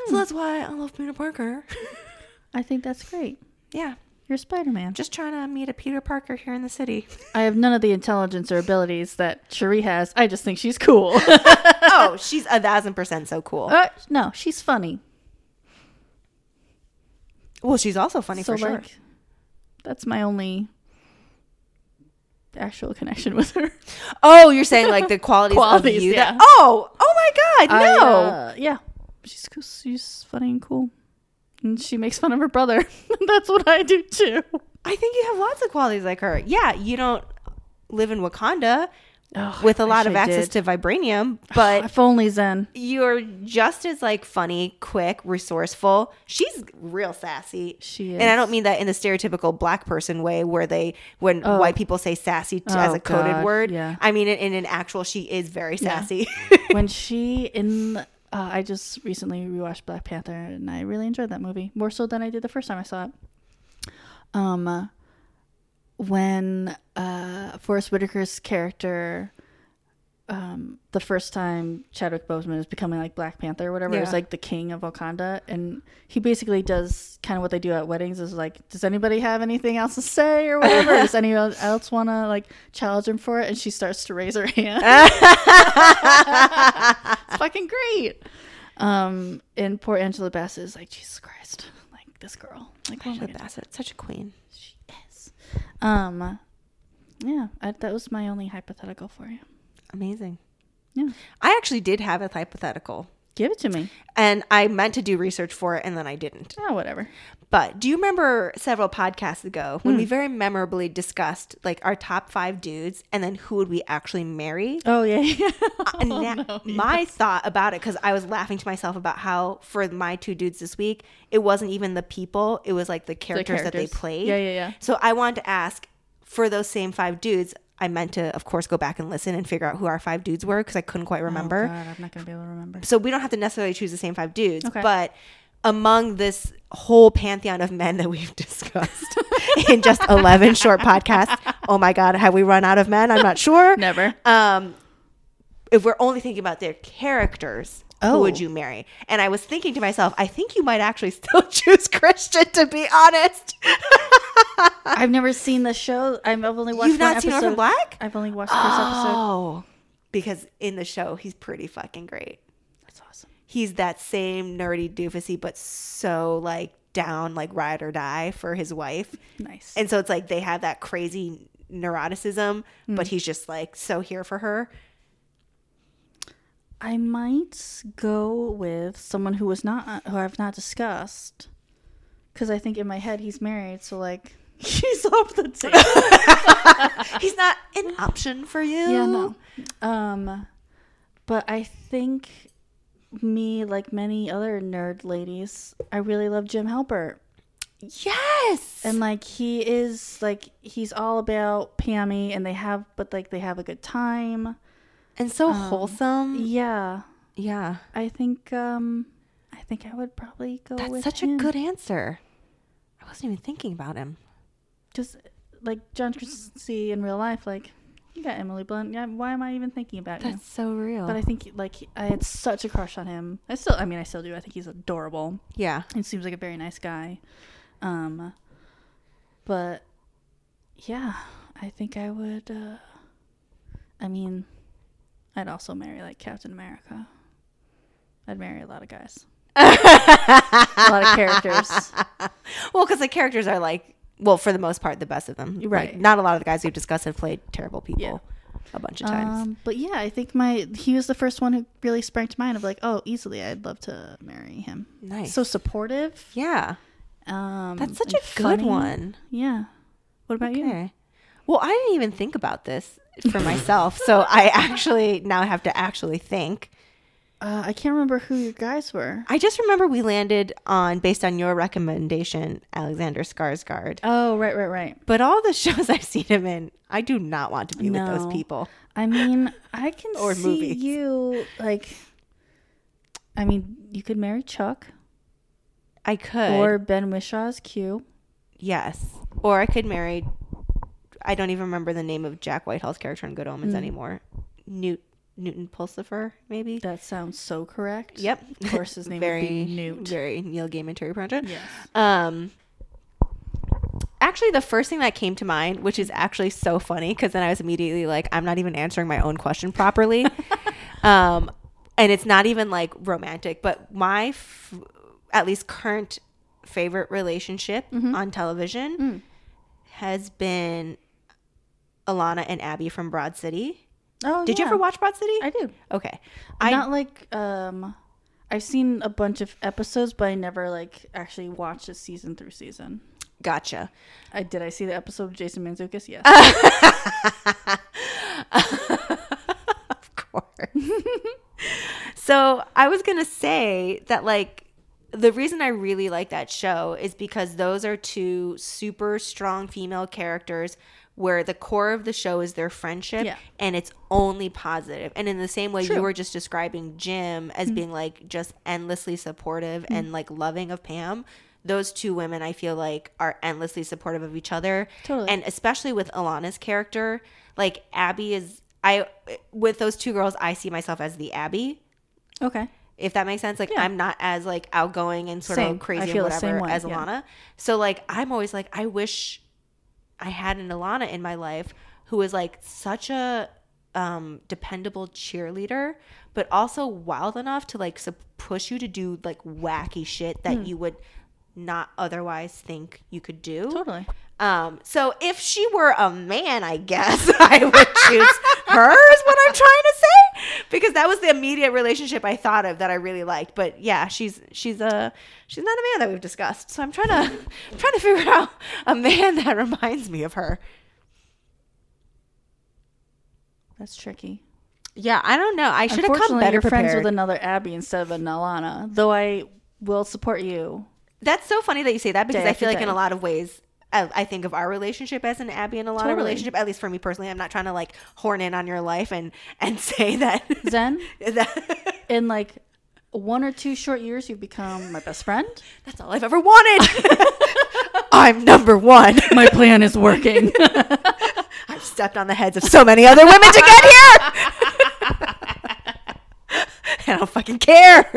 so that's why I love Peter Parker. I think that's great. yeah. You're Spider Man. Just trying to meet a Peter Parker here in the city. I have none of the intelligence or abilities that Shuri has. I just think she's cool. oh, she's a thousand percent so cool. uh, no, she's funny. Well, she's also funny so for sure. that's my only actual connection with her. Oh, you're saying like the qualities, Qualities, of you? yeah. That, oh, oh my God, I, no. uh, yeah, she's she's funny and cool, and she makes fun of her brother. That's what I do too. I think you have lots of qualities like her. Yeah, you don't live in Wakanda Oh, with a lot of I access did. to vibranium, but if only Zen. you're just as like funny, quick, resourceful. She's real sassy. She is. And I don't mean that in the stereotypical black person way where they when Oh. white people say sassy t- as Oh, a coded God, word. yeah. I mean in, in an actual she is very Yeah. sassy. when she in uh, I just recently rewatched Black Panther and I really enjoyed that movie more so than I did the first time I saw it. Um, when uh, Forest Whitaker's character, um, the first time Chadwick Boseman is becoming like Black Panther or whatever, Yeah. is like the king of Wakanda, and he basically does kind of what they do at weddings is like, does anybody have anything else to say or whatever? does anyone else want to like challenge him for it? And she starts to raise her hand. it's fucking great. Um, and poor Angela Bassett is like, Jesus Christ, like this girl, like what am I Angela? Bassett, such a queen. She. Um, yeah, I, that was my only hypothetical for you. Amazing. Yeah, I actually did have a hypothetical, give it to me. and I meant to do research for it, and then I didn't. Oh, whatever. But do you remember several podcasts ago when we hmm. very memorably discussed like our top five dudes, and then who would we actually marry? Oh yeah, yeah. Uh, and oh, na- my thought about it, because I was laughing to myself about how for my two dudes this week, it wasn't even the people; it was like the The characters, that they played. Yeah, yeah, yeah. So I wanted to ask for those same five dudes. I meant to, of course, go back and listen and figure out who our five dudes were because I couldn't quite remember. Oh, God, I'm not gonna be able to remember. so we don't have to necessarily choose the same five dudes, Okay. but among this whole pantheon of men that we've discussed in just 11 short podcasts, oh my God, have we run out of men? I'm not sure. Never. Um, if we're only thinking about their characters, Oh. who would you marry? And I was thinking to myself, I think you might actually still choose Christian, to be honest. I've never seen the show. I've only watched. You've not one seen episode. Orphan Black? I've only watched the first episode. Oh, because in the show, he's pretty fucking great. That's awesome. he's that same nerdy doofusy, but so like down, like ride or die for his wife. Nice. And so it's like they have that crazy neuroticism, Hmm. but he's just like so here for her. I might go with someone who was not who I've not discussed, because I think in my head he's married. So like he's off the table. He's not an option for you. yeah, no. Um, but I think me, like many other nerd ladies, I really love Jim Halpert. Yes. and like he is like he's all about Pammy and they have but like they have a good time. And so wholesome. Yeah. Yeah. I think um I think I would probably go That's with such him. a good answer. I wasn't even thinking about him. just like John Krasinski in real life like you got Emily Blunt. Yeah, why am I even thinking about you? That's so real. But I think like I had such a crush on him. I still I mean I still do. I think he's adorable. yeah. He seems like a very nice guy. Um but yeah, I think I would uh I mean I'd also marry like Captain America. I'd marry a lot of guys. a lot of characters. Well, because the characters are like, well, for the most part, the best of them. Like, Right. not a lot of the guys we've discussed have played terrible people Yeah. a bunch of times. Um, but yeah, I think my he was the first one who really sprang to mind of like, oh, easily I'd love to marry him. nice. So supportive. yeah. Um, That's such a good funny. one. Yeah. What about you? Well, I didn't even think about this for myself. so I actually now have to actually think. Uh, I can't remember who your guys were. I just remember we landed on, based on your recommendation, Alexander Skarsgård. Oh, right, right, right. But all the shows I've seen him in, I do not want to be with those people. I mean, I can Or see movies. you like. I mean, you could marry Chuck I could. or Ben Whishaw's Q. Yes. Or I could marry. I don't even remember the name of Jack Whitehall's character in Good Omens Mm. anymore. Newt Newton Pulsifer, maybe. That sounds so correct. Yep. Of course, his name very would be Newt. Very Neil Gaiman Terry Pratchett. Yes. Um. Actually, the first thing that came to mind, which is actually so funny, because then I was immediately like, I'm not even answering my own question properly. um, and it's not even like romantic, but my, f- at least current favorite relationship Mm-hmm. on television Mm. has been Alana and Abby from Broad City. Oh, Did you ever watch Broad City? I do. okay, I Not like um, I've seen a bunch of episodes, but I never like actually watched a season through season. gotcha. I did. I see the episode of Jason Mantzoukas. Yes. of course. so I was gonna say that like the reason I really like that show is because those are two super strong female characters where the core of the show is their friendship Yeah. and it's only positive. And in the same way True. you were just describing Jim as Mm-hmm. being like just endlessly supportive and like loving of Pam, those two women I feel like are endlessly supportive of each other. Totally. And especially with Alana's character, like Abby is I with those two girls I see myself as the Abby Okay. if that makes sense. Like Yeah. I'm not as like outgoing and sort Same. of crazy I and feel the same whatever as yeah. Alana. So like I'm always like I wish I had an Alana in my life who was like such a um dependable cheerleader but also wild enough to like sup- push you to do like wacky shit that Hmm. you would not otherwise think you could do. Totally. Um, so if she were a man, I guess I would choose her. Is what I'm trying to say because that was the immediate relationship I thought of that I really liked. But yeah, she's she's a she's not a man that we've discussed. So I'm trying to I'm trying to figure out a man that reminds me of her. That's tricky. Yeah, I don't know. I should have come better you're friends prepared. with another Abby instead of a Nalana. Though I will support you. That's so funny that you say that because Day I feel like in a lot of ways, I, I think of our relationship as an Abby and Alana Totally. relationship. At least for me personally, I'm not trying to like horn in on your life and and say that. Zen, that in like one or two short years, you've become my best friend. that's all I've ever wanted. I'm number one. My plan is working. I've stepped on the heads of so many other women to get here. I don't fucking care.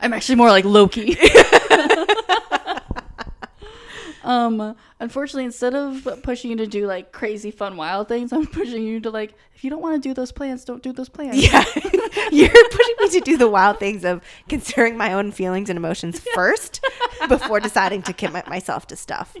I'm actually more like Loki. Um, unfortunately, instead of pushing you to do like crazy, fun, wild things, I'm pushing you to like, if you don't want to do those plans, don't do those plans. yeah, you're pushing me to do the wild things of considering my own feelings and emotions first before deciding to commit myself to stuff.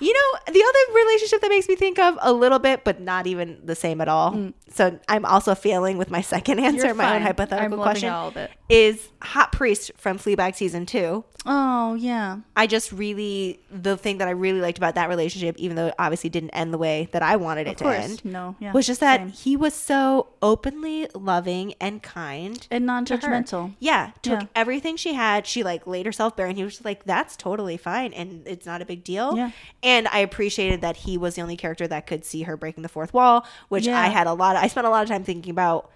You know, the other relationship that makes me think of a little bit, but not even the same at all. So I'm also failing with my second answer, Mm. My own hypothetical I'm question all of it. is Hot Priest from Fleabag season two. Oh yeah. I just really the thing that I really liked about that relationship, even though it obviously didn't end the way that I wanted it Of to course. end, No. Yeah. was just that same. he was so openly loving and kind and non-judgmental. Yeah, took Yeah. everything she had. She like laid herself bare, and he was just like, "That's totally fine, and it's not a big deal." Yeah. And I appreciated that he was the only character that could see her breaking the fourth wall, which Yeah. I had a lot. Of, I spent a lot of time thinking about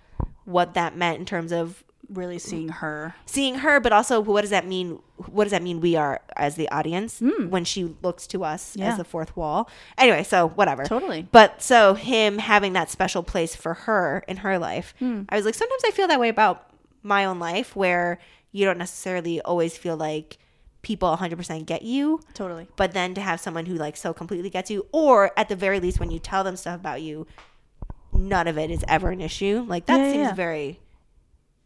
what that meant in terms of Really seeing her. seeing her, but also what does that mean? What does that mean we are as the audience when she looks to us. Yeah. as the fourth wall? Anyway, so whatever. Totally. But so him having that special place for her in her life, Hmm. I was like, sometimes I feel that way about my own life, where you don't necessarily always feel like people 100% get you, Totally. but then to have someone who like so completely gets you, or at the very least, when you tell them stuff about you, none of it is ever an issue. Like that Yeah, seems yeah. very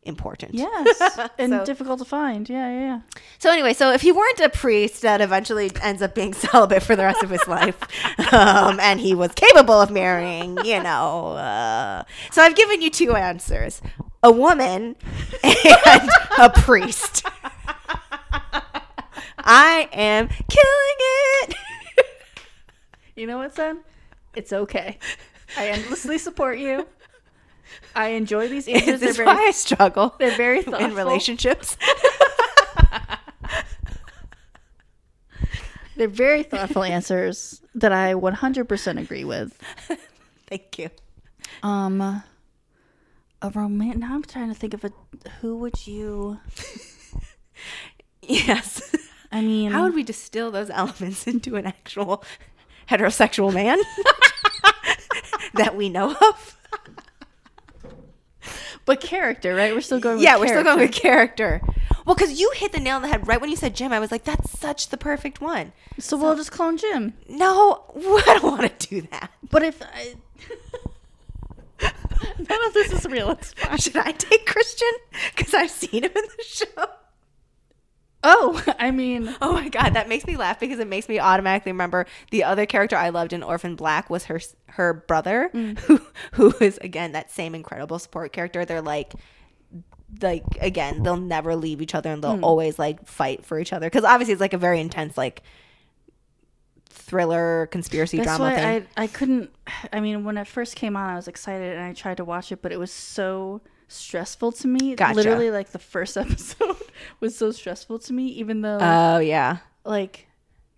important. Yes. and So- difficult to find. Yeah, yeah, yeah. So anyway, so if he weren't a priest that eventually ends up being celibate for the rest of his life, um, and he was capable of marrying, you know, uh, so I've given you two answers: a woman and a priest. I am killing it. You know what, son? It's okay. I endlessly support you. I enjoy these answers. This is very, why I struggle they're very thoughtful. in relationships. They're very thoughtful answers that I 100% agree with. Thank you. Um, a romantic. Now I'm trying to think of a. Who would you? Yes. I mean, How would we distill those elements into an actual heterosexual man that we know of? but character, right? We're still going. yeah, we're still going with character. Well, because you hit the nail on the head right when you said Jim. I was like, that's such the perfect one. So we'll just clone Jim. No, I don't want to do that. But if I, none of this is real, it's fine. Should I take Christian? Because I've seen him in the show. Oh, I mean, Oh my god, that makes me laugh because it makes me automatically remember the other character I loved in Orphan Black was her her brother, mm. who who is again that same incredible support character. They're like like again, they'll never leave each other and they'll hmm. always like fight for each other because obviously it's like a very intense like thriller conspiracy that's drama why thing. I I couldn't. I mean, when it first came on, I was excited and I tried to watch it, but it was so stressful to me. Gotcha. Literally, like the first episode was so stressful to me, even though Oh yeah. like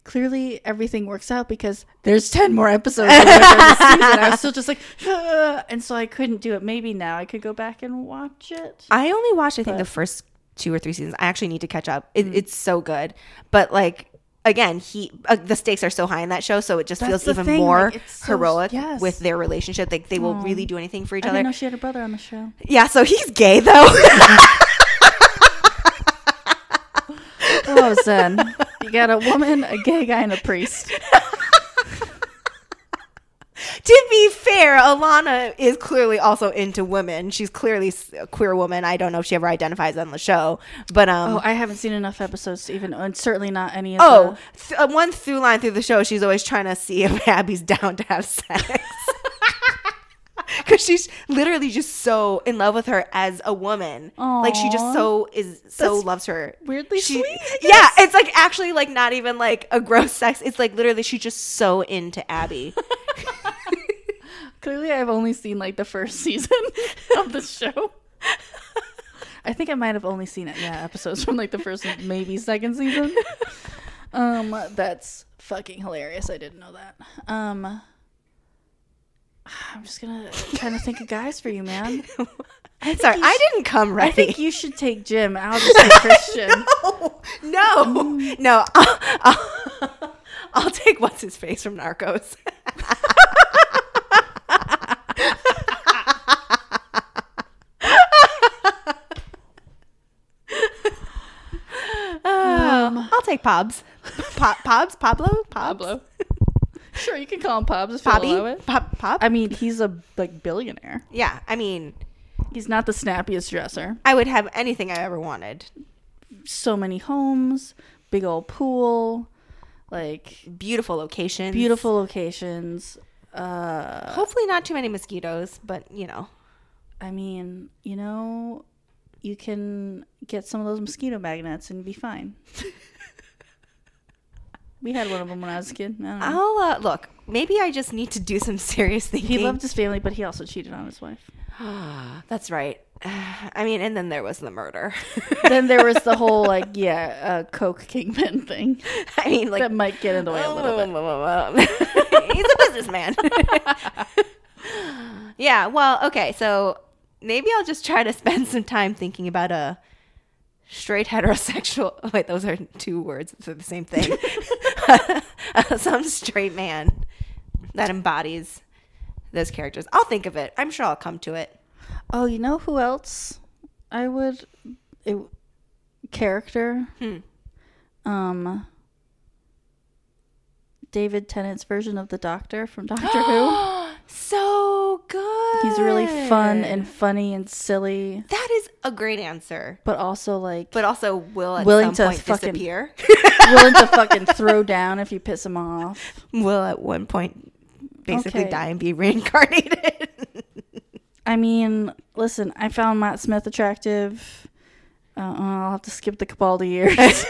clearly everything works out because there's 10 more episodes season. I was still just like, and so I couldn't do it. Maybe now I could go back and watch it. I only watched, I think, the first two or three seasons. I actually need to catch up. It, Mm. It's so good, but like again, he uh, the stakes are so high in that show, so it just That's feels even thing, more like, so- heroic yes. with their relationship. Like they will Aw. really do anything for each I other. didn't know she had a brother on the show. Yeah, so he's gay though. Oh, Zen. You got a woman, a gay guy, and a priest. to be fair, Ilana is clearly also into women. She's clearly a queer woman. I don't know if she ever identifies on the show, but um. Oh, I haven't seen enough episodes to even, and certainly not any of Oh, the. th- uh, one through line through the show, she's always trying to see if Abbi's down to have sex. Because she's literally just so in love with her as a woman. Like she just so is so That's loves her. weirdly She- sweet, Yeah, it's like actually like not even like a gross sex. It's like literally she's just so into Abbi. Clearly, I've only seen like the first season of the show. I think I might have only seen it, yeah, episodes from like the first, maybe second season. Um, that's fucking hilarious. I didn't know that. Um, I'm just gonna trying to think of guys for you, man. I think Sorry, I should- didn't come right. I ready. think you should take Jim. I'll just take Christian. no, no, no. I'll, I'll, I'll take what's his face from Narcos. I'll take Pobs. Pop, Pobs? Pablo? Pobs? Pablo. Sure, you can call him Pobs if you allow it. Pop, Pop? I mean, he's a like billionaire. yeah, I mean, He's not the snappiest dresser. I would have anything I ever wanted. So many homes, big old pool, like Beautiful locations. beautiful locations. Uh, Hopefully not too many mosquitoes, but you know. I mean, you know, you can get some of those mosquito magnets and be fine. we had one of them when I was a kid. I don't know. I'll uh, look. Maybe I just need to do some serious thinking. He loved his family, but he also cheated on his wife. That's right. I mean, and then there was the murder. then there was the whole like, yeah, uh, coke kingpin thing I mean, like that might get in the way a little bit. He's a businessman. yeah. Well, okay. So maybe I'll just try to spend some time thinking about a straight heterosexual. oh, Wait, those are two words for the same thing. some straight man that embodies those characters. I'll think of it. I'm sure I'll come to it. Oh, you know who else I would it, character? Hmm. Um David Tennant's version of the Doctor from Doctor Who. So good. He's really fun and funny and silly, that is a great answer. but also like But also will at Willing some to point fucking- disappear. willing to fucking throw down if you piss him off. will at one point basically Okay. die and be reincarnated. I mean, listen, I found Matt Smith attractive. Uh, I'll have to skip the Capaldi years.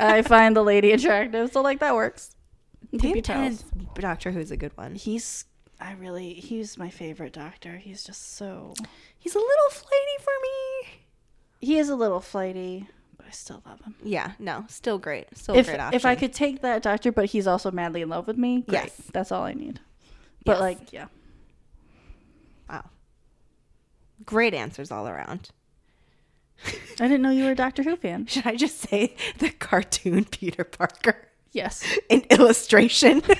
I find the lady attractive, so like that works. Dave toes. Doctor Who's a good one. He's, I really, he's my favorite doctor. He's just so. He's a little flighty for me. He is a little flighty, but I still love him. Yeah, no, still great. Still a If great option. if I could take that doctor, but he's also madly in love with me, great. Yes. that's all I need. But Yes. like, yeah, Wow. Great answers all around. I didn't know you were a Doctor Who fan. Should I just say the cartoon Peter Parker? Yes. An illustration.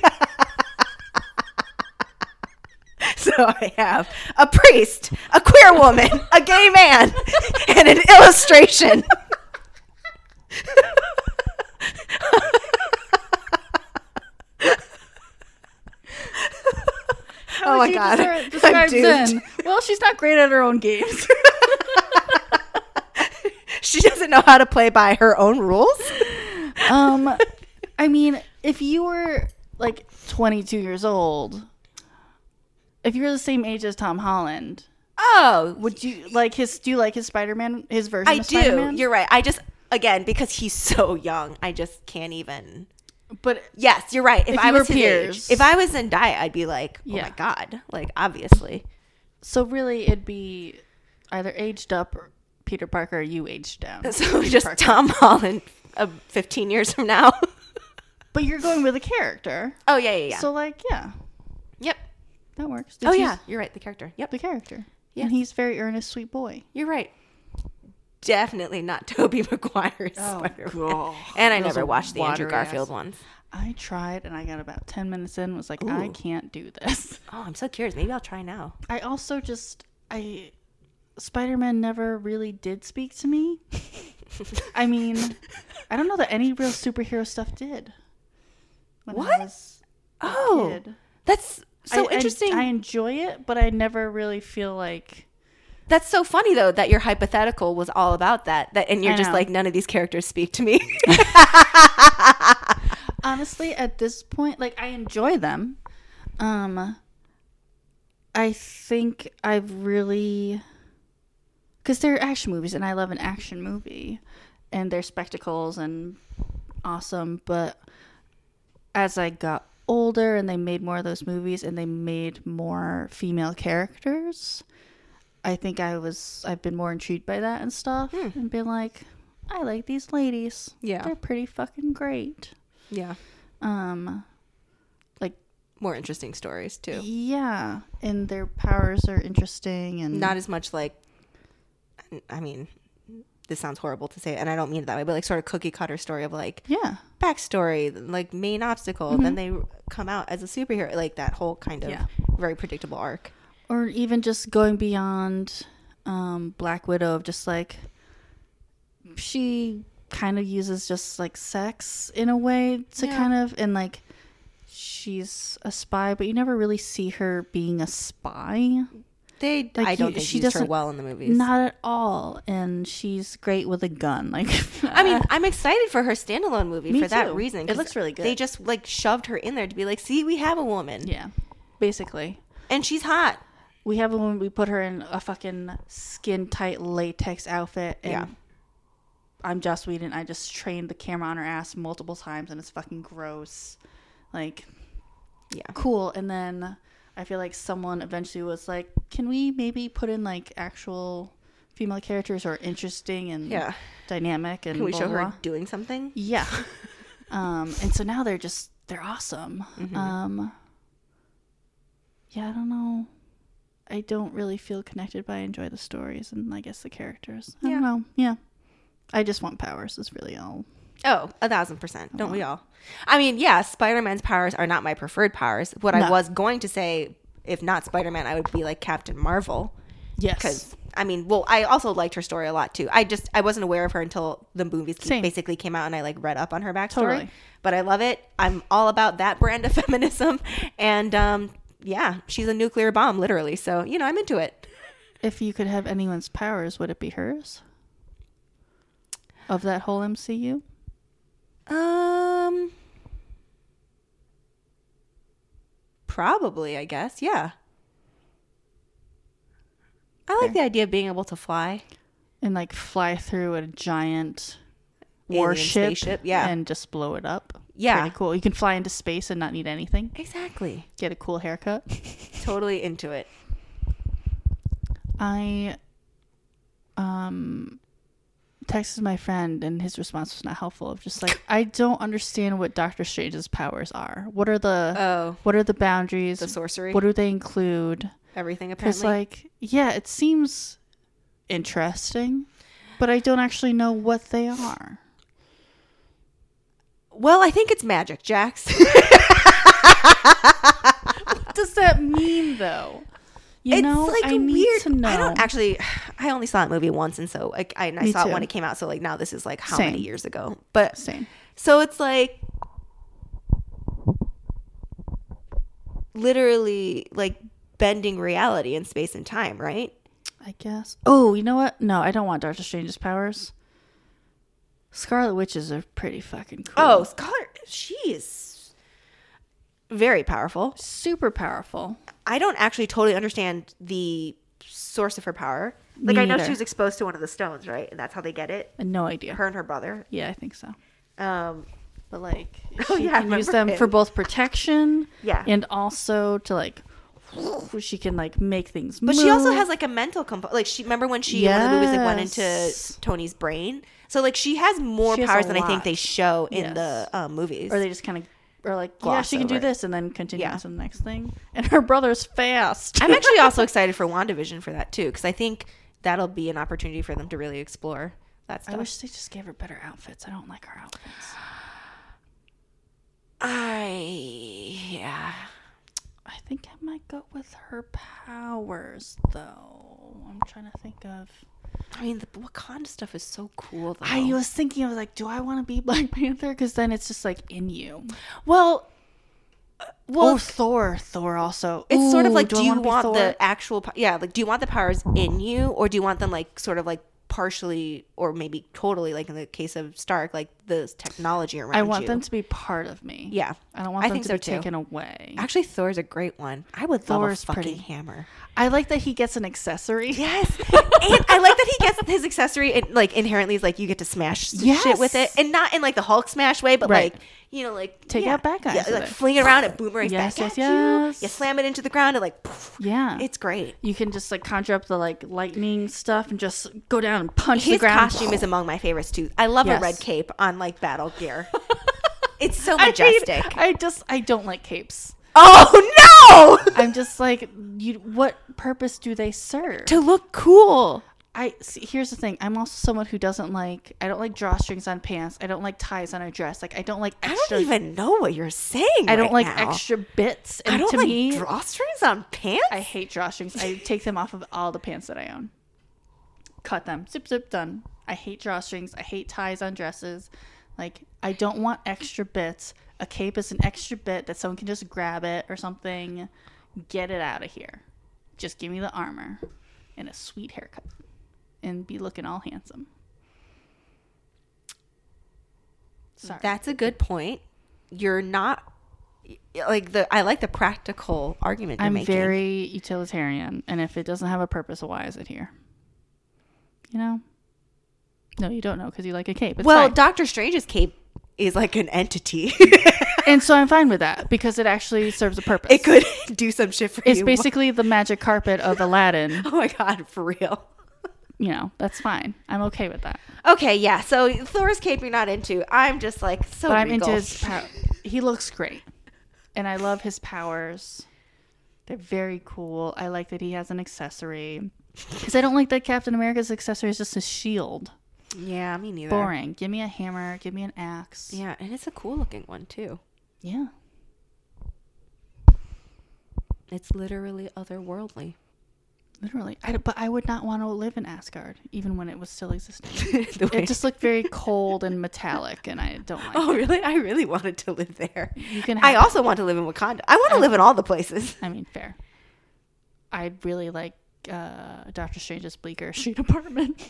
so I have a priest, a queer woman, a gay man, and an illustration. How Oh my God. describe- describe. Zen? Well, she's not great at her own games. she doesn't know how to play by her own rules. um, I mean, if you were like 22 years old, if you're the same age as Tom Holland, Oh, would you like his? Do you like his Spider-Man? His version I of do. Spider-Man? You're right. I just again because he's so young, I just can't even. but Yes, you're right. If, If I were was his age, peers. if I was Zendaya, I'd be like, oh Yeah. my god, like obviously. so really, it'd be either aged up or Peter Parker. Or you aged down. So Peter just Parker. Tom Holland, uh, 15 years from now. But you're going with a character. Oh yeah, yeah, yeah. So like, yeah, yep. That works. Did Oh you- yeah, you're right. The character. Yep. the character. Yeah. And he's very earnest, sweet boy. You're right. Definitely not Tobey Maguire's Oh, Spider-Man. God. And I Those never are watched the Andrew watery Garfield ass. ones. I tried and I got about 10 minutes in and was like, I Ooh. can't do this. Oh, I'm so curious. Maybe I'll try now. I also just, I, Spider Man never really did speak to me. I mean, I don't know that any real superhero stuff did. When What? Was a Oh, kid. that's so I- I- interesting. I, enjoy it, but I never really feel like. that's so funny though that your hypothetical was all about that. That and you're just like none of these characters speak to me. honestly at this point like i enjoy them um i think i've really because they're action movies and i love an action movie and they're spectacles and awesome but as i got older and they made more of those movies and they made more female characters i think i was i've been more intrigued by that and stuff and been like i like these ladies Yeah. they're pretty fucking great yeah, um like more interesting stories too. yeah and their powers are interesting and Not as much like. I mean, this sounds horrible to say, and I don't mean it that way, but like sort of cookie cutter story of like yeah backstory, like main obstacle, then they come out as a superhero, like that whole kind of Mm-hmm. Yeah. very predictable arc. or even just going beyond um black widow of just like she kind of uses just like sex in a way to Yeah. kind of and like she's a spy but you never really see her being a spy They, Like, I don't you- think she used her well in the movies. not at all and she's great with a gun like I mean, I'm excited for her standalone movie for that too. reason. It looks really good. They just like shoved her in there to be like, see, we have a woman, yeah basically and she's hot. We have a woman. We put her in a fucking skin tight latex outfit, and Yeah. I'm Joss Whedon. I just trained the camera on her ass multiple times, and it's fucking gross. Like, Yeah, cool. And then I feel like someone eventually was like, "Can we maybe put in like actual female characters who are interesting and yeah. dynamic?" And Can we blah, show blah, her blah?" doing something? Yeah. um, and so now they're just they're awesome. Mm-hmm. Um, yeah, I don't know. I don't really feel connected, but I enjoy the stories and I guess the characters. I Yeah. don't know. Yeah. I just want powers. Is really all. Oh, a thousand percent. Don't we all? I mean, yeah, Spider Man's powers are not my preferred powers. What I No. was going to say, if not Spider Man, I would be like Captain Marvel. Yes. Because I mean, well, I also liked her story a lot too. I just I wasn't aware of her until the movies Same. basically came out, and I like read up on her backstory. Totally. But I love it. I'm all about that brand of feminism, and um, yeah, she's a nuclear bomb, literally. So you know, I'm into it. if you could have anyone's powers, would it be hers? Of that whole MCU? Um, probably, I guess. Yeah. I like the idea of being able to fly. And like fly through a giant Alien warship spaceship, yeah. and just blow it up. Yeah. Pretty cool. You can fly into space and not need anything. Exactly. Get a cool haircut. Totally into it. I um texted my friend and his response was not helpful of just like I don't understand what Doctor Strange's powers are. What are the Oh, what are the boundaries? the sorcery. what do they include? Everything Because apparently. like yeah, it seems interesting, but I don't actually know what they are. well, I think it's magic, Jax. What does that mean though? You it's know, like I need weird. to know. I don't actually. I only saw that movie once, and so like I, I saw too. it when it came out. So like now this is like how Same. many years ago? But Same. So it's like literally like bending reality in space and time, right? I guess. Oh, you know what? No, I don't want Doctor Strange's powers. Scarlet Witches are pretty fucking cool. Oh, Scarlet, she is very powerful. super powerful. I don't actually totally understand the source of her power. Like Me I know neither. she was exposed to one of the stones, right? And that's how they get it. No idea. Her and her brother. Yeah, I think so. Um, But like, Oh, she yeah, can use them for both protection, Yeah. and also to like she can like make things. But she also has like a mental component. Like she remember when she one of the movies like went into Tony's brain. So like she has more She has powers than I think they show in Yes. the um, movies. or they just kind of are like, yeah, she can do it. this, and then continue Yeah. on to the next thing. And her brother's fast. I'm actually also excited for WandaVision for that too because I think that'll be an opportunity for them to really explore that stuff. I wish they just gave her better outfits. I don't like her outfits. I yeah. I think I might go with her powers, though. I'm trying to think of. I mean, the Wakanda stuff is so cool. Though. I was thinking, I was like, do I want to be Black Panther? Because then it's just like in you. well, uh, well, oh, Thor. Thor also. it's sort of like, do, you wanna be want the actual? Yeah, like, do you want the powers in you, or do you want them like sort of like partially, or maybe totally, like in the case of Stark, like the technology around I want you? them to be part of me. Yeah, I don't want I them think to so be too. taken away. Actually, Thor's a great one. I would Thor's love a fucking pretty. hammer. I like that he gets an accessory. Yes, and I like that he gets his accessory and like inherently is like you get to smash s- shit with it, and not in like the Hulk smash way, but Right. like you know, like Take yeah, out bad guys yeah, like it. fling it around and boomerangs Yes, back yes, at you. yes. You slam it into the ground and like, poof. Yeah. it's great. you can just like conjure up the like lightning stuff and just go down and punch the ground. His costume is among my favorites too. I love Yes. a red cape on like battle gear. it's so I hate- majestic. I just I don't like capes. oh no! I'm just like you. What purpose do they serve? to look cool. I see, here's the thing. I'm also someone who doesn't like. I don't like drawstrings on pants. I don't like ties on a dress. Like I don't like I don't even know what you're saying. I don't like now. extra bits. And I don't to like me, drawstrings on pants. I hate drawstrings. I take them off of all the pants that I own. Cut them. Zip zip done. I hate drawstrings. I hate ties on dresses. Like I don't want extra bits. A cape is an extra bit that someone can just grab it or something. Get it out of here. Just give me the armor and a sweet haircut and be looking all handsome. Sorry. That's a good point. You're not like the. I like the practical argument you're I'm making. very utilitarian, and if it doesn't have a purpose, why is it here? You know? No, you don't know because you like a cape. It's well, fine. Doctor Strange's cape is like an entity. and so I'm fine with that because it actually serves a purpose. it could do some shit for It's you. It's basically the magic carpet of Aladdin. Oh my god, for real. You know, that's fine. I'm okay with that. Okay, yeah. So Thor's cape you're not into. I'm just like so. But I'm into his power. He looks great, and I love his powers. They're very cool. I like that he has an accessory. Because I don't like that Captain America's accessory is just a shield. Yeah, me neither. Boring. Give me a hammer. Give me an axe. Yeah, and it's a cool looking one too. Yeah. It's literally otherworldly. Literally. I, but I would not want to live in Asgard, even when it was still existing. It just looked very cold and metallic, and I don't like oh, it. really? I really wanted to live there. You can I also want to live in Wakanda. I want to live in all the places. I mean, fair. I really like uh, Doctor Strange's Bleecker Street apartment.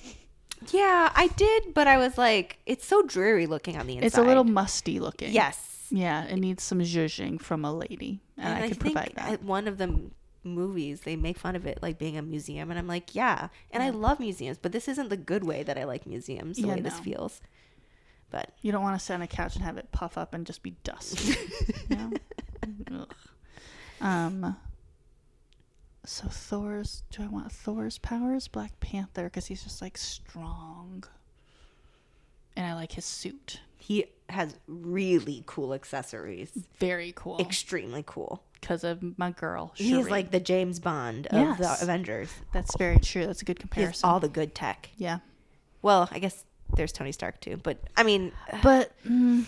Yeah, I did, but I was like, it's so dreary looking on the inside. It's a little musty looking. yes, Yeah, it needs some zhuzhing from a lady, and, I, could think provide that. at one of the movies they make fun of it like being a museum, and I'm like, yeah, and I love museums, but this isn't the good way that I like museums. The Yeah, way this feels, but you don't want to sit on a couch and have it puff up and just be dust. you know? Ugh. Um. So Thor's. Do I want Thor's powers? Black Panther, because he's just like strong, and I like his suit. he has really cool accessories, Very cool. extremely cool. Because of my girl. He's like the James Bond of Yes. the Avengers. That's very true. That's a good comparison. all the good tech. yeah. Well, I guess there's Tony Stark too, but I mean, But mm,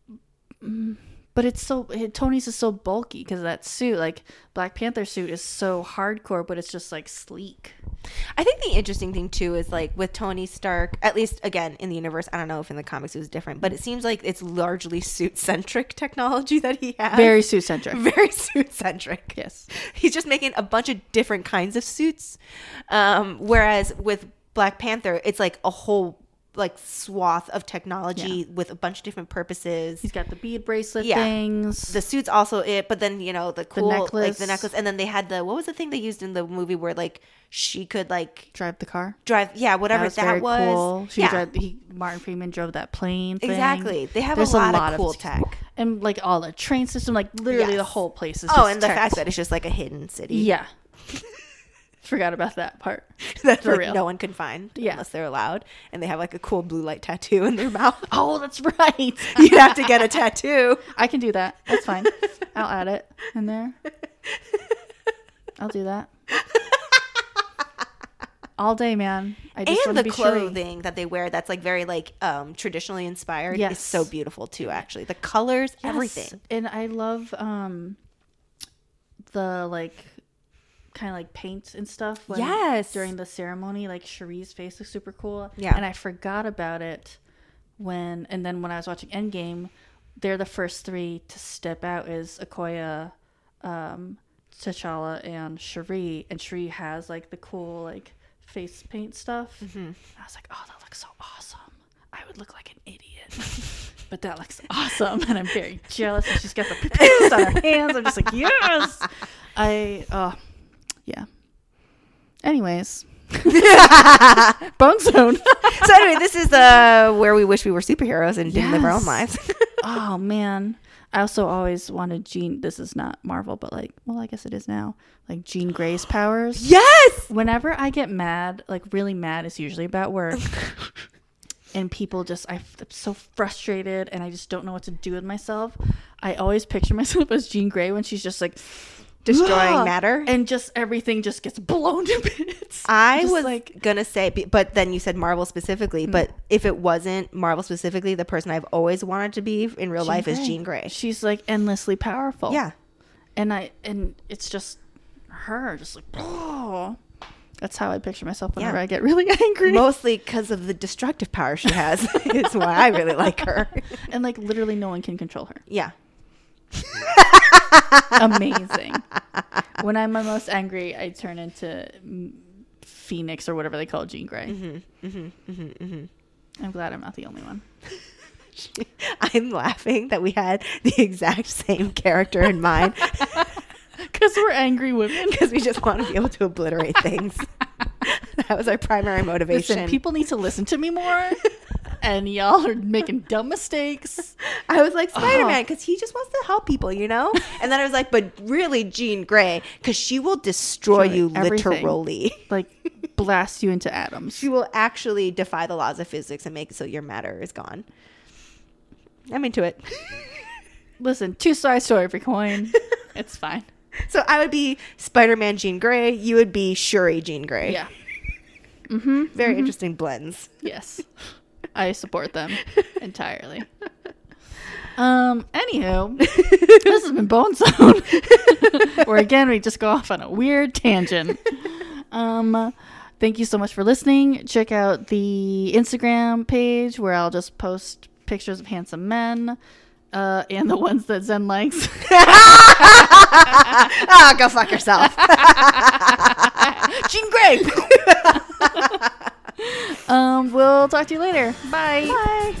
mm, but it's so it, Tony's is so bulky because that suit. Like Black Panther suit is so hardcore, but it's just like sleek. I think the interesting thing too is like with Tony Stark, at least again in the universe, I don't know if in the comics it was different, but it seems like it's largely suit centric technology that he has. Very suit centric. very suit centric. yes. He's just making a bunch of different kinds of suits. Um, whereas with Black Panther, it's like a whole like swath of technology with a bunch of different purposes. He's got the bead bracelet Yeah. things. the suit's also it, but then you know the cool like necklace. the necklace, and then they had the what was the thing they used in the movie where like she could like drive the car. drive yeah whatever that that was was, cool. She yeah drove, he Martin Freeman drove that plane. Thing. exactly they have There's a lot, of cool t- tech and like all the train system, like literally the whole place is. Oh, and the fact that it's just like a hidden city. yeah, forgot about that part. that For like, real. no one can find Yeah. unless they're allowed, and they have like a cool blue light tattoo in their mouth. Oh, that's right. You'd have to get a tattoo. I can do that. That's fine. I'll add it in there. I'll do that. All day, man. I just and the clothing that they wear that's like very like um traditionally inspired is so beautiful too actually the colors Yes. everything And I love um the like kind of like paint and stuff. When, Yes. During the ceremony, like Shuri's face looks super cool. Yeah. And I forgot about it when, and then when I was watching Endgame, they're the first three to step out is Okoye, um, T'Challa, and Shuri. And Shuri has like the cool like face paint stuff. Mm-hmm. I was like, oh, that looks so awesome. I would look like an idiot. but that looks awesome. And I'm very jealous. And she's got the pupils on her hands. I'm just like, yes. I, oh, yeah. Anyways. Bone Zone. so anyway this is uh where we wish we were superheroes and didn't live our own lives oh, man. I also always wanted Jean. This is not Marvel, but like, well, I guess it is now. Like Jean Grey's powers. yes whenever I get mad, like really mad, it's usually about work. and people just, I'm so frustrated and I just don't know what to do with myself. I always picture myself as Jean Grey when she's just like destroying matter and just everything just gets blown to bits. I Just was like, gonna say, but then you said Marvel specifically. Hmm. But if it wasn't Marvel specifically, the person I've always wanted to be in real life is Jean Grey. she's like endlessly powerful. Yeah, and I and it's just her, just like oh. That's how I picture myself whenever Yeah. I get really angry. mostly because of the destructive power she has. is why I really like her. and like literally no one can control her. Yeah, amazing. when I'm my most angry, I turn into Phoenix or whatever they call Jean Grey. Mm-hmm, mm-hmm, mm-hmm, mm-hmm. I'm glad I'm not the only one. I'm laughing that we had the exact same character in mind Because we're angry women. because we just want to be able to obliterate things. that was our primary motivation. Listen, people need to listen to me more. And y'all are making dumb mistakes. I was like Spider Man Uh-huh. because he just wants to help people, you know. And then I was like, but really, Jean Grey because she will destroy you everything. literally. Like, blast you into atoms. She will actually defy the laws of physics and make it so your matter is gone. I'm into it. Listen, two sides to every coin. It's fine. so I would be Spider Man Jean Grey. You would be Shuri Jean Grey. Yeah. Mm-hmm. Very interesting blends. Yes. I support them entirely. Um, anywho, this has been Bone Zone. where again we just go off on a weird tangent. Um thank you so much for listening. Check out the Instagram page where I'll just post pictures of handsome men. Uh, and the ones that Zen likes. Ah, go fuck yourself. Jean Grey. Um, we'll talk to you later. Bye. Bye.